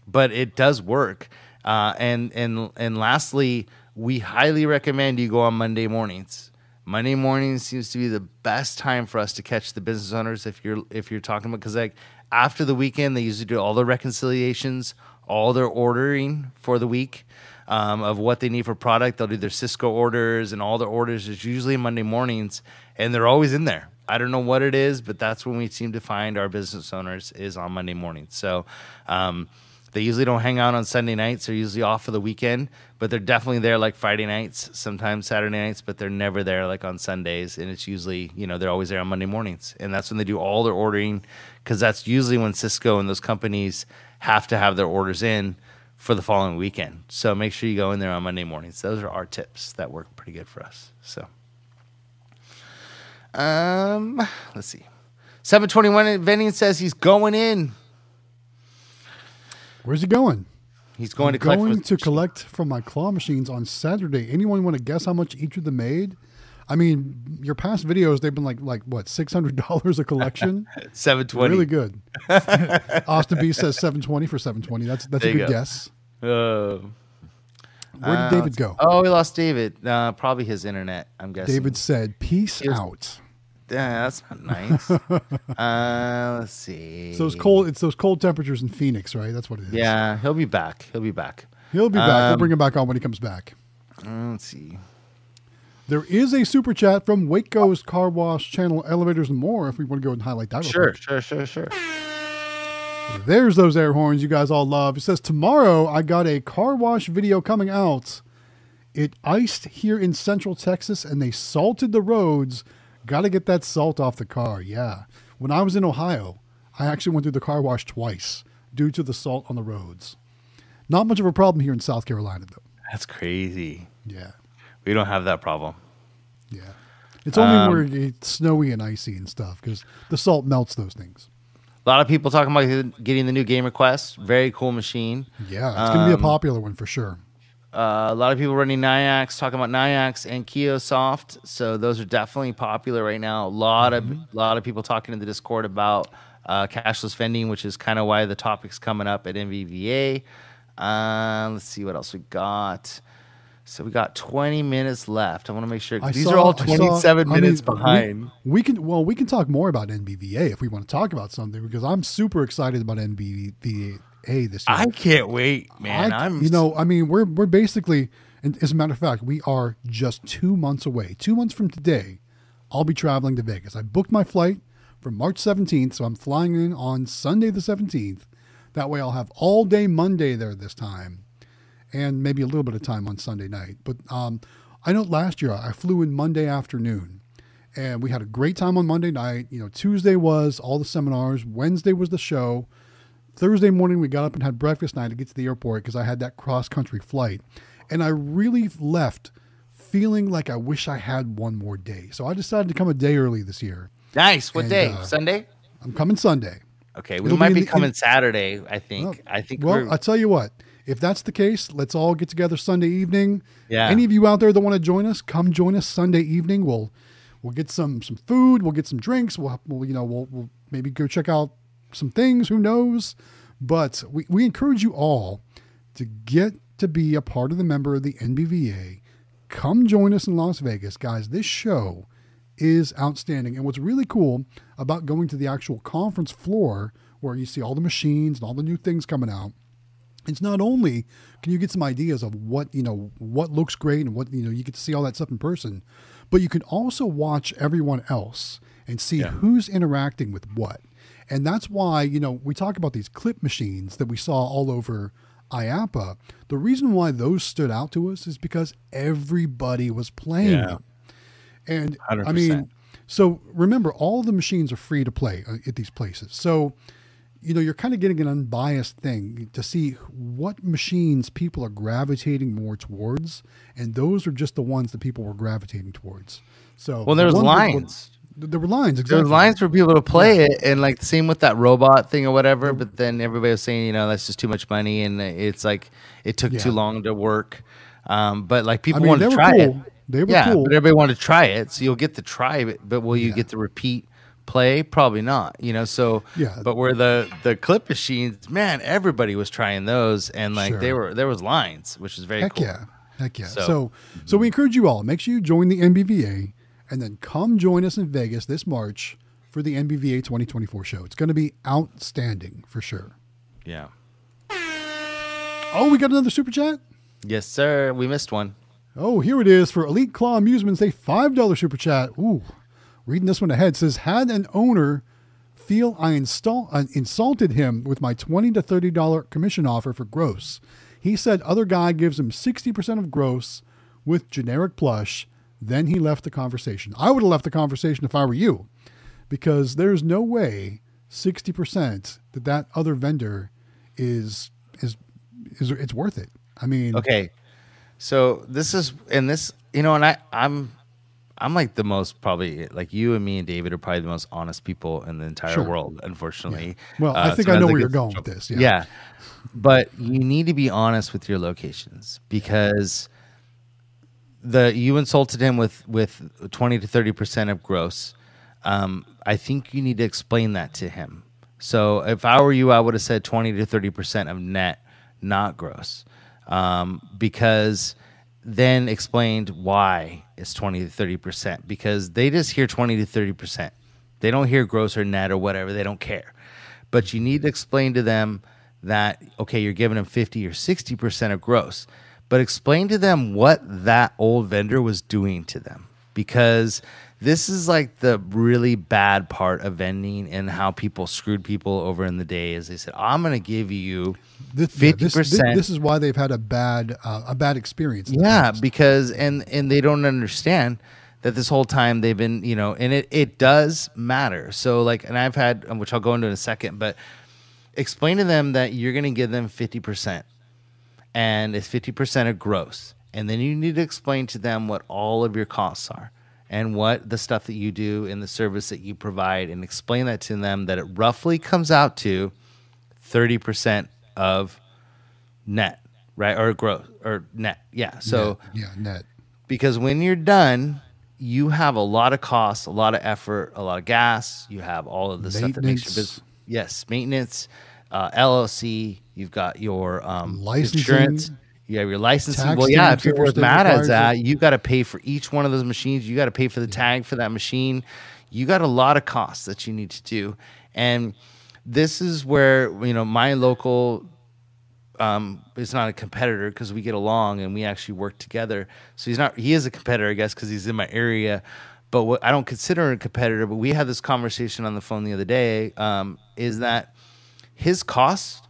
But it does work. Uh, and and and lastly, we highly recommend you go on Monday mornings. Monday mornings seems to be the best time for us to catch the business owners if you're if you're talking about because like after the weekend they usually do all the reconciliations, all their ordering for the week um, of what they need for product. They'll do their Sysco orders and all their orders is usually Monday mornings, and they're always in there. I don't know what it is, but that's when we seem to find our business owners is on Monday mornings. So um, they usually don't hang out on Sunday nights. They're usually off for the weekend, but they're definitely there like Friday nights, sometimes Saturday nights, but they're never there like on Sundays. And it's usually, you know, they're always there on Monday mornings. And that's when they do all their ordering because that's usually when Sysco and those companies have to have their orders in for the following weekend. So make sure you go in there on Monday mornings. Those are our tips that work pretty good for us. So, um, let's see. 721 Vending says he's going in. Where's he going? He's going I'm to collect going to collect from my claw machines on Saturday. Anyone want to guess how much each of them made? I mean, your past videos they've been like like what six hundred dollars a collection. [LAUGHS] seven twenty, really good. [LAUGHS] Austin B says seven twenty for seven twenty. That's that's there a good go. guess. Uh, Where did uh, David go? Oh, we lost David. Uh, probably his internet. I'm guessing. David said, "Peace was, out." Yeah, that's not nice. [LAUGHS] uh, let's see. So it's cold. It's those cold temperatures in Phoenix, right? That's what it is. Yeah, he'll be back. He'll be back. He'll be back. Um, we'll bring him back on when he comes back. Uh, let's see. There is a super chat from Waco's Car Wash Channel, Elevators and More. If we want to go and highlight that, sure, sure, sure, sure. There's those air horns you guys all love. It says tomorrow I got a car wash video coming out. It iced here in Central Texas and they salted the roads. Got to get that salt off the car. Yeah. When I was in Ohio, I actually went through the car wash twice due to the salt on the roads. Not much of a problem here in South Carolina, though. That's crazy. Yeah. We don't have that problem. Yeah. It's only um, where it's snowy and icy and stuff because the salt melts those things. A lot of people talking about getting the new Game Quest. Very cool machine. Yeah, it's going to be a um, popular one for sure. Uh, a lot of people running Nayax, talking about Nayax and Kiosoft. So those are definitely popular right now. A lot mm-hmm. of a lot of people talking in the Discord about uh, cashless vending, which is kind of why the topic's coming up at NBVA. Uh, let's see what else we got. So we got 20 minutes left. I want to make sure these saw, are all 27 saw, minutes I mean, behind. We, we, can well, we can talk more about NBVA if we want to talk about something because I'm super excited about NBVA this year. I can't wait, man. I, am you know, I mean, we're we're basically, as a matter of fact, we are just two months away. Two months from today, I'll be traveling to Vegas. I booked my flight for March 17th, so I'm flying in on Sunday the 17th. That way, I'll have all day Monday there this time and maybe a little bit of time on Sunday night. But um, I know last year I flew in Monday afternoon and we had a great time on Monday night. You know, Tuesday was all the seminars, Wednesday was the show. Thursday morning, we got up and had breakfast night to get to the airport because I had that cross country flight. And I really left feeling like I wish I had one more day. So I decided to come a day early this year. Nice. What and, day? Uh, Sunday? I'm coming Sunday. Okay, we It'll might be, be coming in, Saturday. I think. Well, I think. Well, I tell you what. If that's the case, let's all get together Sunday evening. Yeah. Any of you out there that want to join us, come join us Sunday evening. We'll we'll get some some food. We'll get some drinks. We'll, we'll you know we'll, we'll maybe go check out some things. Who knows? But we, we encourage you all to get to be a part of the member of the NBVA, come join us in Las Vegas, guys. This show is outstanding. And what's really cool about going to the actual conference floor where you see all the machines and all the new things coming out, it's not only can you get some ideas of what, you know, what looks great and what, you know, you get to see all that stuff in person, but you can also watch everyone else and see yeah. who's interacting with what. And that's why, you know, we talk about these clip machines that we saw all over IAAPA. The reason why those stood out to us is because everybody was playing yeah. them. And 100%. I mean, so remember, all the machines are free to play uh, at these places. So, you know, you're kind of getting an unbiased thing to see what machines people are gravitating more towards, and those are just the ones that people were gravitating towards. So, well, there's lines. There were lines. Exactly. There were lines for people to play yeah. it, and like the same with that robot thing or whatever. But then everybody was saying, you know, that's just too much money, and it's like it took yeah. too long to work. Um, but like people I mean, wanted to try cool. it. They were yeah, cool. but everybody wanted to try it, so you'll get to try it. But will you yeah. get to repeat play? Probably not. You know, so yeah. But where the the clip machines, man, everybody was trying those, and like sure. they were there was lines, which is very Heck cool. yeah. Heck yeah. So, so, so we encourage you all. Make sure you join the NBVA, and then come join us in Vegas this March for the NBVA 2024 show. It's going to be outstanding for sure. Yeah. Oh, we got another super chat. Yes, sir. We missed one. Oh, here it is for Elite Claw Amusements, a $5 super chat. Ooh, reading this one ahead says, Had an owner feel I install, uh, insulted him with my 20 to $30 commission offer for gross. He said other guy gives him 60% of gross with generic plush. Then he left the conversation. I would have left the conversation if I were you, because there's no way 60% that that other vendor is is is it's worth it. I mean, okay. So this is and this you know, and I I'm I'm like the most probably like you and me and David are probably the most honest people in the entire sure. world. Unfortunately, yeah. well, uh, I think I know where you're going with this. Yeah. yeah, but you need to be honest with your locations because the you insulted him with with twenty to thirty percent of gross. Um, I think you need to explain that to him. So if I were you, I would have said twenty to thirty percent of net, not gross um, because then explained why it's 20 to 30% because they just hear 20 to 30%. They don't hear gross or net or whatever. They don't care. But you need to explain to them that, okay, you're giving them 50 or 60% of gross. But explain to them what that old vendor was doing to them because this is like the really bad part of vending and how people screwed people over in the day is they said i'm going to give you fifty percent. This, is why they've had a bad uh, a bad experience. Yeah, because and and they don't understand that this whole time they've been you know, and it it does matter. So like, and I've had which I'll go into in a second, but explain to them that you're going to give them fifty percent, and it's fifty percent of gross, and then you need to explain to them what all of your costs are and what the stuff that you do and the service that you provide and explain that to them that it roughly comes out to 30% of net, right? Or gross or net. Yeah. So, net. yeah, net. Because when you're done, you have a lot of costs, a lot of effort, a lot of gas. You have all of the stuff that makes your business. Yes, maintenance, uh, LLC. You've got your um, licensing. insurance. You have your licensing. Well, yeah, if you're with mad at that, you got to pay for each one of those machines. You got to pay for the tag for that machine. You got a lot of costs that you need to do, and this is where you know my local um, is not a competitor because we get along and we actually work together. So he's not. He is a competitor, I guess, because he's in my area. But what I don't consider a competitor. But we had this conversation on the phone the other day. Um, is that his costs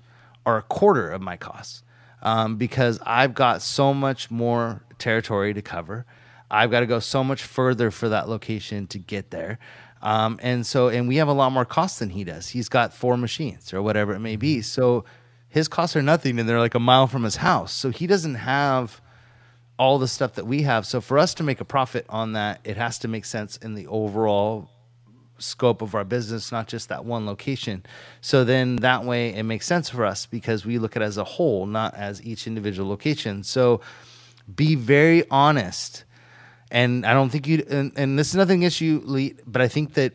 are a quarter of my costs um, because I've got so much more territory to cover. I've got to go so much further for that location to get there. Um, and so, and we have a lot more costs than he does. He's got four machines or whatever it may be. So his costs are nothing and they're like a mile from his house. So he doesn't have all the stuff that we have. So for us to make a profit on that, it has to make sense in the overall scope of our business, not just that one location. So then that way it makes sense for us because we look at it as a whole, not as each individual location. So be very honest and I don't think you and, and this is nothing Lee, but I think that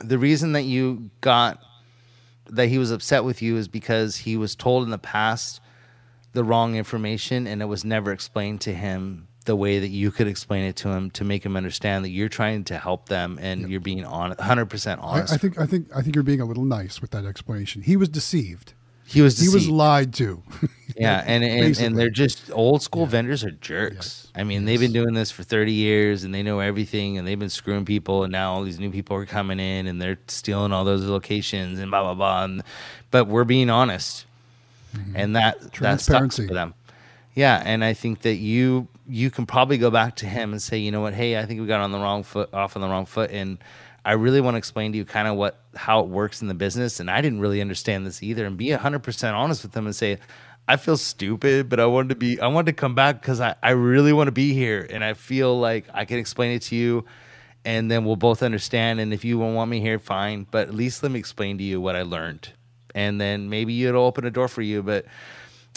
the reason that you got that he was upset with you is because he was told in the past the wrong information and it was never explained to him the way that you could explain it to him to make him understand that you're trying to help them and yep. you're being on 100% honest. I, I, think I think I think you're being a little nice with that explanation. He was deceived. He was deceived. he was lied to. [LAUGHS] yeah, and and, and they're just old school yeah. vendors are jerks. Yes. I mean, yes. they've been doing this for 30 years and they know everything and they've been screwing people and now all these new people are coming in and they're stealing all those locations and blah blah blah. And, but we're being honest. Mm-hmm. And that transparency for them. Yeah, and I think that you you can probably go back to him and say, you know what, hey, I think we got on the wrong foot, off on the wrong foot, and I really want to explain to you kind of what how it works in the business, and I didn't really understand this either, and be hundred percent honest with them and say, I feel stupid, but I wanted to be, I wanted to come back because I I really want to be here, and I feel like I can explain it to you, and then we'll both understand. And if you won't want me here, fine, but at least let me explain to you what I learned, and then maybe it'll open a door for you, but.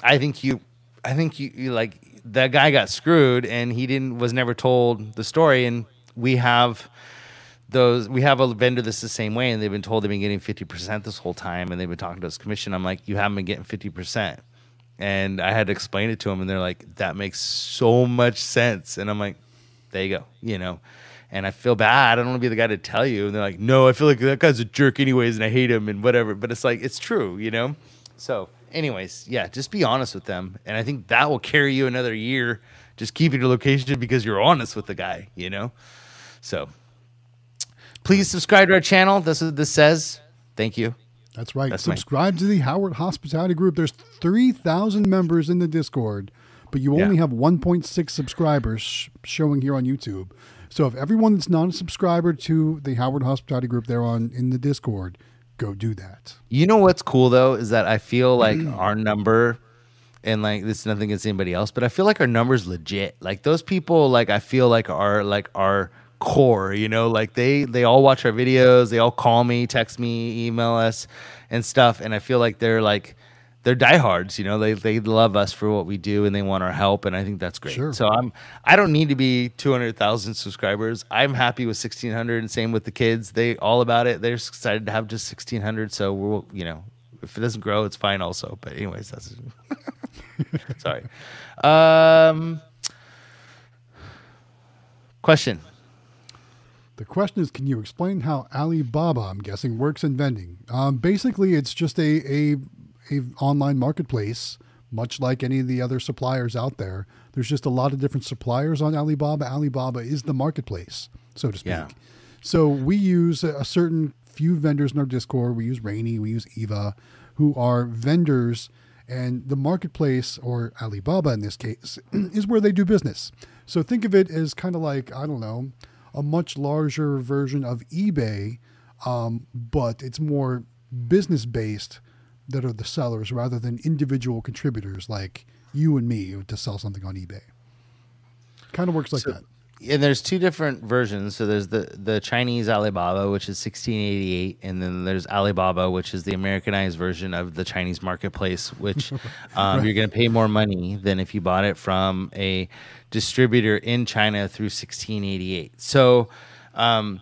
I think you I think you, you like that guy got screwed and he didn't was never told the story. And we have those we have a vendor that's the same way and they've been told they've been getting 50% this whole time and they've been talking to us commission. I'm like you haven't been getting 50% and i had to explain it to them and they're like that makes so much sense. And i'm like there you go you know? And i feel bad. I don't want to be the guy to tell you. And they're like no i feel like that guy's a jerk anyways and i hate him and whatever. But it's like it's true you know? So anyways, yeah, just be honest with them, and I think that will carry you another year. Just keeping your location because you're honest with the guy, you know. So, please subscribe to our channel. This is this says. Thank you. That's right. That's subscribe my... to the Howard Hospitality Group. There's three thousand members in the Discord, but you only yeah. have 1.6 subscribers sh- showing here on YouTube. So if everyone that's not a subscriber to the Howard Hospitality Group, they're on in the Discord go do that. You know what's cool though is that I feel [CLEARS THROAT] like our number and like this is nothing against anybody else, but I feel like our number's legit. Like those people like I feel like are like our core, you know, like they they all watch our videos, they all call me, text me, email us and stuff and I feel like they're like they're diehards. You know, they they love us for what we do and they want our help, and I think that's great. Sure. So I'm I don't need to be two hundred thousand subscribers. I'm happy with sixteen hundred, and same with the kids. They all about it. They're excited to have just sixteen hundred. So we'll you know if it doesn't grow, it's fine also. But anyways, that's [LAUGHS] sorry. Um, question. The question is, can you explain how Alibaba, I'm guessing, works in vending? Um, basically, it's just a, a a online marketplace, much like any of the other suppliers out there. There's just a lot of different suppliers on Alibaba. Alibaba is the marketplace, so to speak. Yeah. So we use a certain few vendors in our Discord. We use Rainy, we use Eva, who are vendors, and the marketplace or Alibaba in this case [CLEARS THROAT] is where they do business. So think of it as kind of like I don't know, a much larger version of eBay, um, but it's more business based that are the sellers rather than individual contributors like you and me to sell something on eBay. Kind of works like so, that. And there's two different versions. So there's the the Chinese Alibaba, which is 1688, and then there's Alibaba, which is the Americanized version of the Chinese marketplace, which [LAUGHS] um, right. you're going to pay more money than if you bought it from a distributor in China through 1688. So. Um,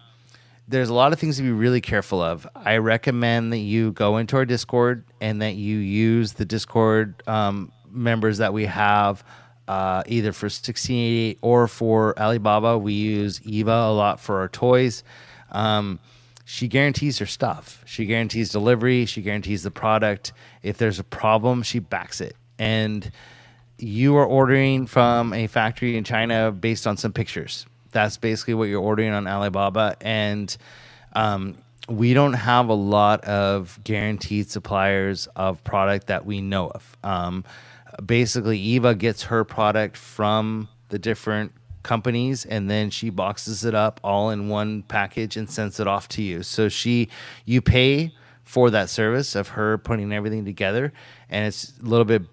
there's a lot of things to be really careful of. I recommend that you go into our Discord and that you use the Discord um, members that we have uh, either for 1688 or for Alibaba. We use Eva a lot for our toys. Um, she guarantees her stuff. She guarantees delivery. She guarantees the product. If there's a problem, she backs it. And you are ordering from a factory in China based on some pictures that's basically what you're ordering on Alibaba. And um, we don't have a lot of guaranteed suppliers of product that we know of. Um, basically, Eva gets her product from the different companies and then she boxes it up all in one package and sends it off to you. So she, you pay for that service of her putting everything together, and it's a little bit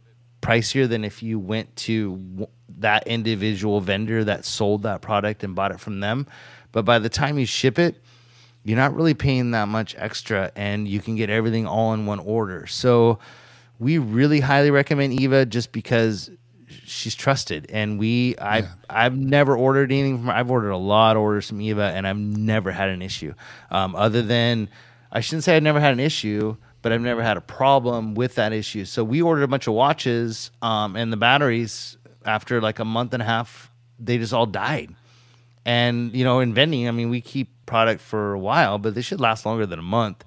pricier than if you went to that individual vendor that sold that product and bought it from them. But by the time you ship it, you're not really paying that much extra and you can get everything all in one order. So we really highly recommend Eva just because she's trusted and we I yeah. I've never ordered anything from. I've ordered a lot of orders from Eva and I've never had an issue. Um, other than I shouldn't say I've never had an issue, but I've never had a problem with that issue. So we ordered a bunch of watches, um, and the batteries after like a month and a half, they just all died. And you know, in vending, I mean, we keep product for a while, but they should last longer than a month.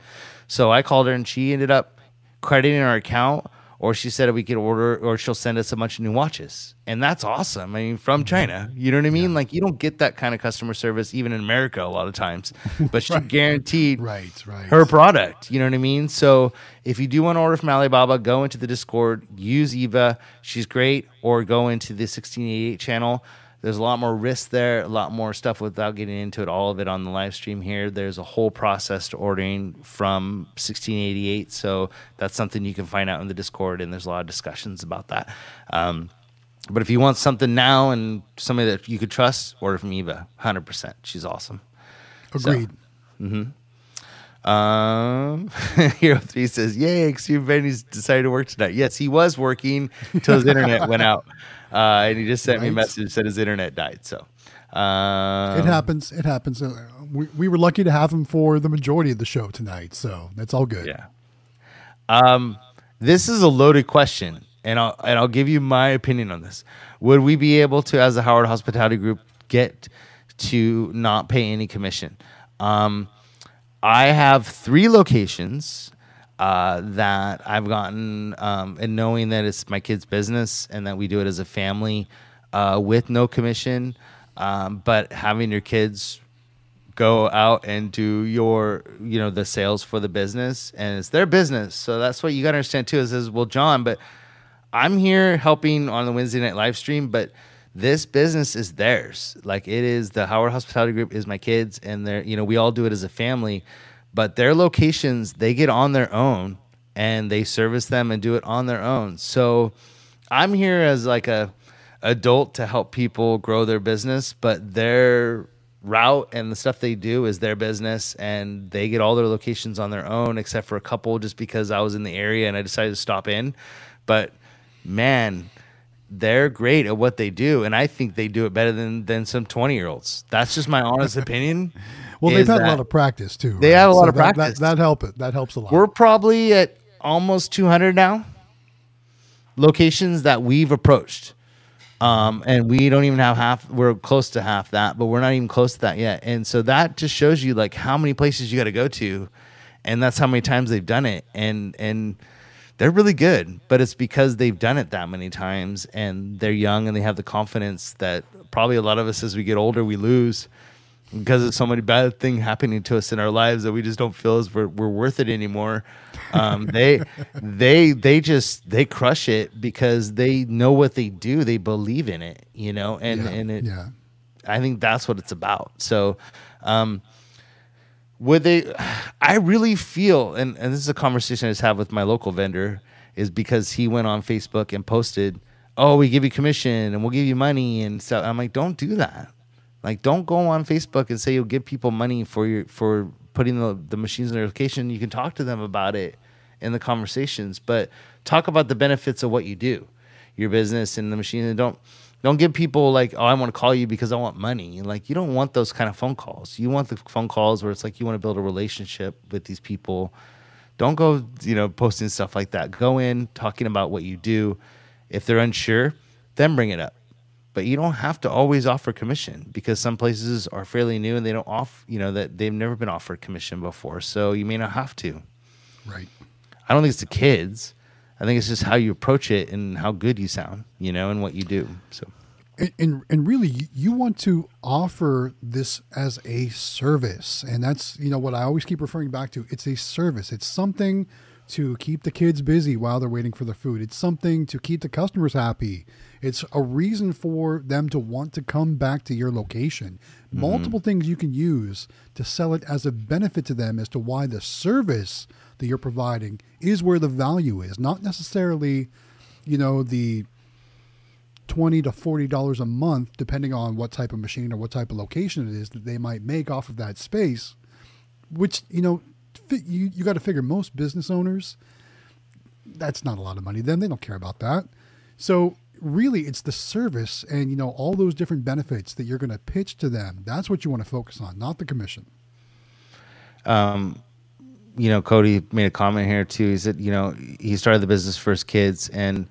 So I called her, and she ended up crediting our account or she said we could order or she'll send us a bunch of new watches. And that's awesome. I mean from china. You know what i mean? Yeah. like you don't get that kind of customer service even in america a lot of times. [LAUGHS] But she right. guaranteed right, right. her product. You know what i mean? So if you do want to order from alibaba go into the discord use eva. She's great. Or go into the 1688 channel there's a lot more risk there, a lot more stuff without getting into it, all of it on the live stream here. There's a whole process to ordering from 1688. So that's something you can find out in the Discord, and there's a lot of discussions about that. Um, but if you want something now and somebody that you could trust, order from Eva. 100%. She's awesome. Agreed. So, mm-hmm. Um, [LAUGHS] Hero Three says, "Yay, Xtreme Vending's decided to work tonight." Yes, he was working till his internet went out. [LAUGHS] Uh, and he just sent right. me a message that said his internet died. So um, it happens. It happens. Uh, we, we were lucky to have him for the majority of the show tonight. So that's all good. Yeah. Um, this is a loaded question, and I'll and I'll give you my opinion on this. Would we be able to, as the Howard Hospitality Group, get to not pay any commission? Um, I have three locations uh, that I've gotten, um, and knowing that it's my kid's business and that we do it as a family uh, with no commission, um, but having your kids go out and do your, you know, the sales for the business, and it's their business. So that's what you got to understand too. Is, is well, John, but I'm here helping on the Wednesday night live stream, but this business is theirs. Like it is the Howard Hospitality Group is my kids, and they're, you know, we all do it as a family but their locations they get on their own and they service them and do it on their own. So I'm here as like a adult to help people grow their business, but their route and the stuff they do is their business and they get all their locations on their own except for a couple just because I was in the area and I decided to stop in. But man, they're great at what they do and I think they do it better than than some 20-year-olds. That's just my honest [LAUGHS] opinion. Well, they've had a lot of practice too. They right? have a lot so of that, practice. That, that, help it. That helps a lot. We're probably at almost 200 now locations that we've approached. Um, and we don't even have half. We're close to half that, but we're not even close to that yet. And so that just shows you like how many places you got to go to, and that's how many times they've done it. And and they're really good, but it's because they've done it that many times, and they're young and they have the confidence that probably a lot of us as we get older we lose because of so many bad thing happening to us in our lives that we just don't feel as we're, we're worth it anymore. Um, [LAUGHS] they they they just they crush it because they know what they do. They believe in it, you know, and yeah, and it. Yeah. I think that's what it's about. So, um, would they? I really feel, and and this is a conversation I just have with my local vendor, is because he went on Facebook and posted, "Oh, we give you commission and we'll give you money and stuff." I'm like, don't do that like, don't go on Facebook and say you'll give people money for your for putting the, the machines in their location. You can talk to them about it in the conversations, but talk about the benefits of what you do, your business and the machine. And don't don't give people like, oh, I want to call you because I want money. Like, you don't want those kind of phone calls. You want the phone calls where it's like you want to build a relationship with these people. Don't go, you know, posting stuff like that. Go in talking about what you do. If they're unsure, then bring it up but you don't have to always offer commission because some places are fairly new and they don't off you know that they've never been offered commission before so you may not have to. Right. I don't think it's the kids. I think it's just how you approach it and how good you sound you know and what you do so. And, and, and really you want to offer this as a service and that's you know what i always keep referring back to. It's a service. It's something to keep the kids busy while they're waiting for the food. It's something to keep the customers happy it's a reason for them to want to come back to your location. Mm-hmm. Multiple things you can use to sell it as a benefit to them as to why the service that you're providing is where the value is, not necessarily, you know, the 20 to 40 dollars a month depending on what type of machine or what type of location it is that they might make off of that space which you know you, you got to figure most business owners that's not a lot of money then they don't care about that so really it's the service and you know all those different benefits that you're going to pitch to them that's what you want to focus on not the commission um you know, Cody made a comment here too. He said, you know, he started the business for his kids, and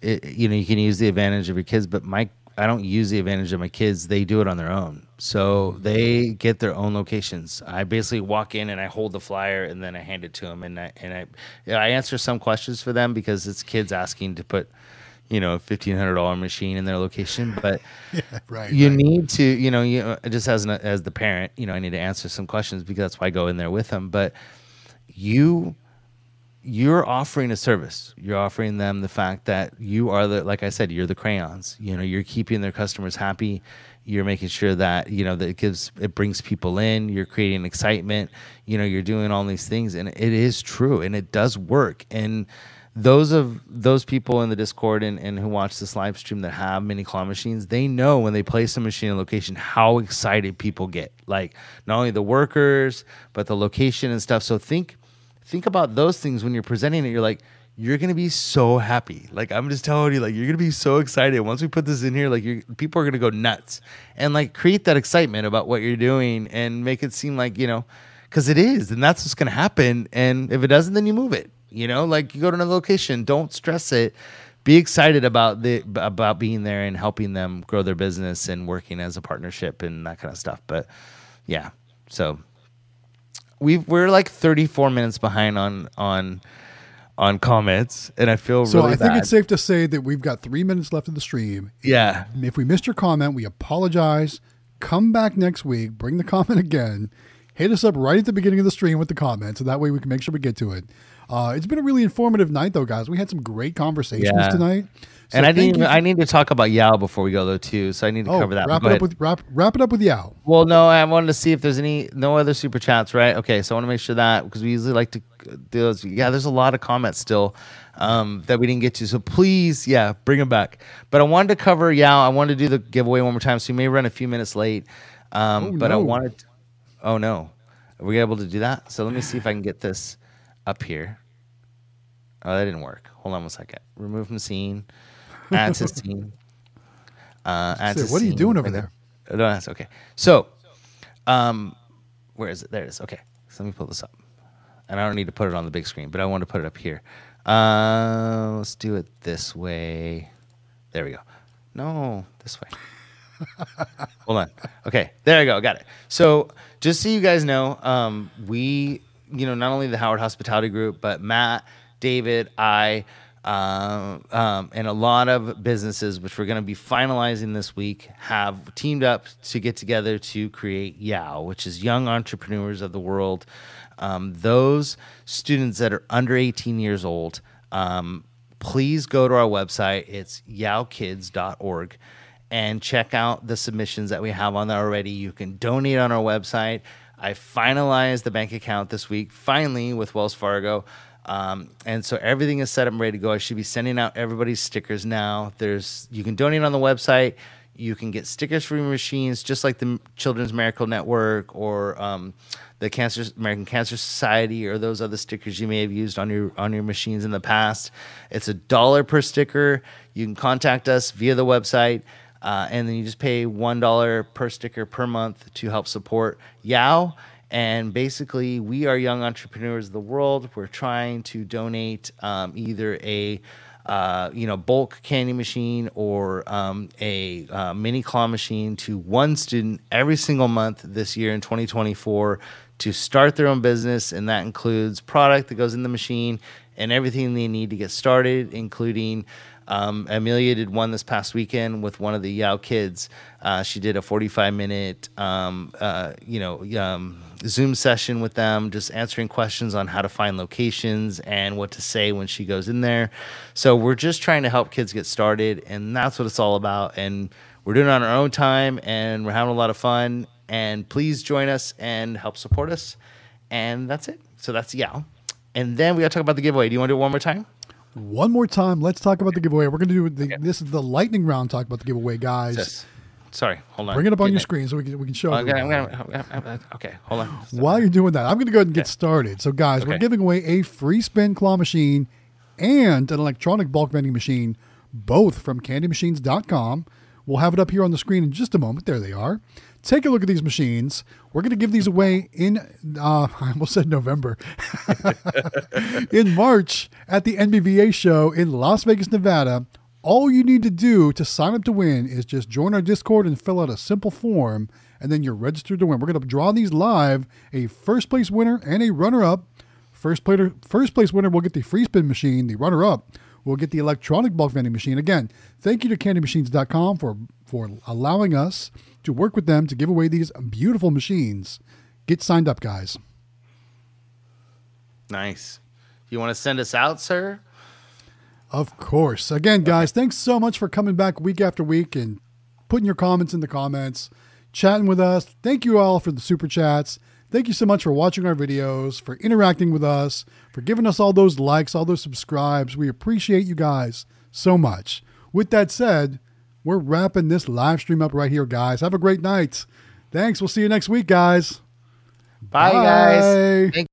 it, you know, you can use the advantage of your kids, but my I don't use the advantage of my kids. They do it on their own. So they get their own locations. I basically walk in and I hold the flyer and then I hand it to them and I and I I answer some questions for them because it's kids asking to put you know, fifteen hundred dollar machine in their location, [LAUGHS] but yeah, right, you right. need to, you know, you uh, just as an, as the parent, you know, I need to answer some questions because that's why I go in there with them. But you you're offering a service. You're offering them the fact that you are the, like I said, you're the crayons. You know, you're keeping their customers happy. You're making sure that you know that it gives, it brings people in. You're creating excitement. You know, you're doing all these things, and it is true, and it does work. And those of those people in the Discord and, and who watch this live stream that have mini claw machines, they know when they place a machine in location how excited people get. Like not only the workers, but the location and stuff. So think think about those things when you're presenting it. You're like, you're gonna be so happy. Like I'm just telling you, like you're gonna be so excited once we put this in here. Like you people are gonna go nuts and like create that excitement about what you're doing and make it seem like you know, because it is, and that's what's gonna happen. And if it doesn't, then you move it. You know, like you go to another location. Don't stress it. Be excited about the about being there and helping them grow their business and working as a partnership and that kind of stuff. But yeah, so we we're like 34 minutes behind on on on comments, and I feel so. Really I think bad. it's safe to say that we've got three minutes left of the stream. Yeah. If we missed your comment, we apologize. Come back next week. Bring the [LAUGHS] comment again. Hit us up right at the beginning of the stream with the comment, so that way we can make sure we get to it. Uh, it's been a really informative night, though, guys. We had some great conversations Yeah. tonight. So and I need you for- I need to talk about YEOW before we go though too. So I need to oh, cover that. Wrap it up with wrap, wrap it up with YEOW. Well, no, I wanted to see if there's any no other super chats, right? Okay, so I want to make sure that because we usually like to do those. Yeah, there's a lot of comments still um, that we didn't get to. So please, yeah, bring them back. But I wanted to cover YEOW. I wanted to do the giveaway one more time, so we may run a few minutes late. Um, Oh, but I no. wanted. oh no, are we able to do that? So let me see if I can get this up here. Oh, that didn't work. Hold on one second. Remove from scene. Add to [LAUGHS] scene. Uh, add Say, to what are you doing over there? No, that's okay. So, um, where is it? There it is. Okay, so let me pull this up, and I don't need to put it on the big screen, but I want to put it up here. Uh, let's do it this way. There we go. No, this way. [LAUGHS] Hold on. Okay, there I go. Got it. So, just so you guys know, um, we, you know, not only the Howard Hospitality Group, but Matt, David, I, um, um, and a lot of businesses, which we're going to be finalizing this week, have teamed up to get together to create YEOW, which is Young Entrepreneurs of the World. Um, those students that are under 18 years old, um, please go to our website. It's yeowkids.org and check out the submissions that we have on there already. You can donate on our website. I finalized the bank account this week, finally, with Wells Fargo. Um, and so everything is set up and ready to go. I should be sending out everybody's stickers now. There's you can donate on the website. You can get stickers for your machines, just like the Children's Miracle Network or um, the Cancer American Cancer Society or those other stickers you may have used on your on your machines in the past. It's a dollar per sticker. You can contact us via the website. Uh, and then you just pay one dollar per sticker per month to help support YEOW. And basically, we are young entrepreneurs of the world. We're trying to donate um, either a uh, you know bulk candy machine or um, a uh, mini claw machine to one student every single month this year in 2024 to start their own business, and that includes product that goes in the machine and everything they need to get started, including um, Emelia did one this past weekend with one of the YEOW kids. Uh, she did a 45 minute, um, uh, you know, um, Zoom session with them, just answering questions on how to find locations and what to say when she goes in there. So we're just trying to help kids get started, and that's what it's all about. And we're doing it on our own time, and we're having a lot of fun. And please join us and help support us. And that's it. So that's YEOW. And then we got to talk about the giveaway. Do you want to do it one more time? One more time, let's talk about the giveaway. We're going to do the, this is the lightning round. Talk about the giveaway, guys. This. Sorry, hold on. Bring it up on Getting your screen so we can we can show. Okay, gonna, gonna- okay, hold on. While you're doing that, I'm going to go ahead and get started. So, guys, we're giving away a free spin claw machine and an electronic bulk vending machine, both from candymachines.com. We'll have it up here on the screen in just a moment. There they are. Take a look at these machines. We're going to give these away in, uh, [LAUGHS] I almost said November, [LAUGHS] in March at the NBVA show in Las Vegas, Nevada. All you need to do to sign up to win is just join our Discord and fill out a simple form, and then you're registered to win. We're going to draw these live a first place winner and a runner up. First, player, first place winner will get the free spin machine, the runner up will get the electronic bulk vending machine. Again, thank you to candymachines.com for, for allowing us to work with them to give away these beautiful machines. Get signed up, guys. Nice. You want to send us out, sir? Of course. Again, guys, okay. thanks so much for coming back week after week and putting your comments in the comments, chatting with us. Thank you all for the super chats. Thank you so much for watching our videos, for interacting with us, for giving us all those likes, all those subscribes. We appreciate you guys so much. With that said, we're wrapping this live stream up right here, guys. Have a great night. Thanks. We'll see you next week, guys. Bye, Bye. guys. Thank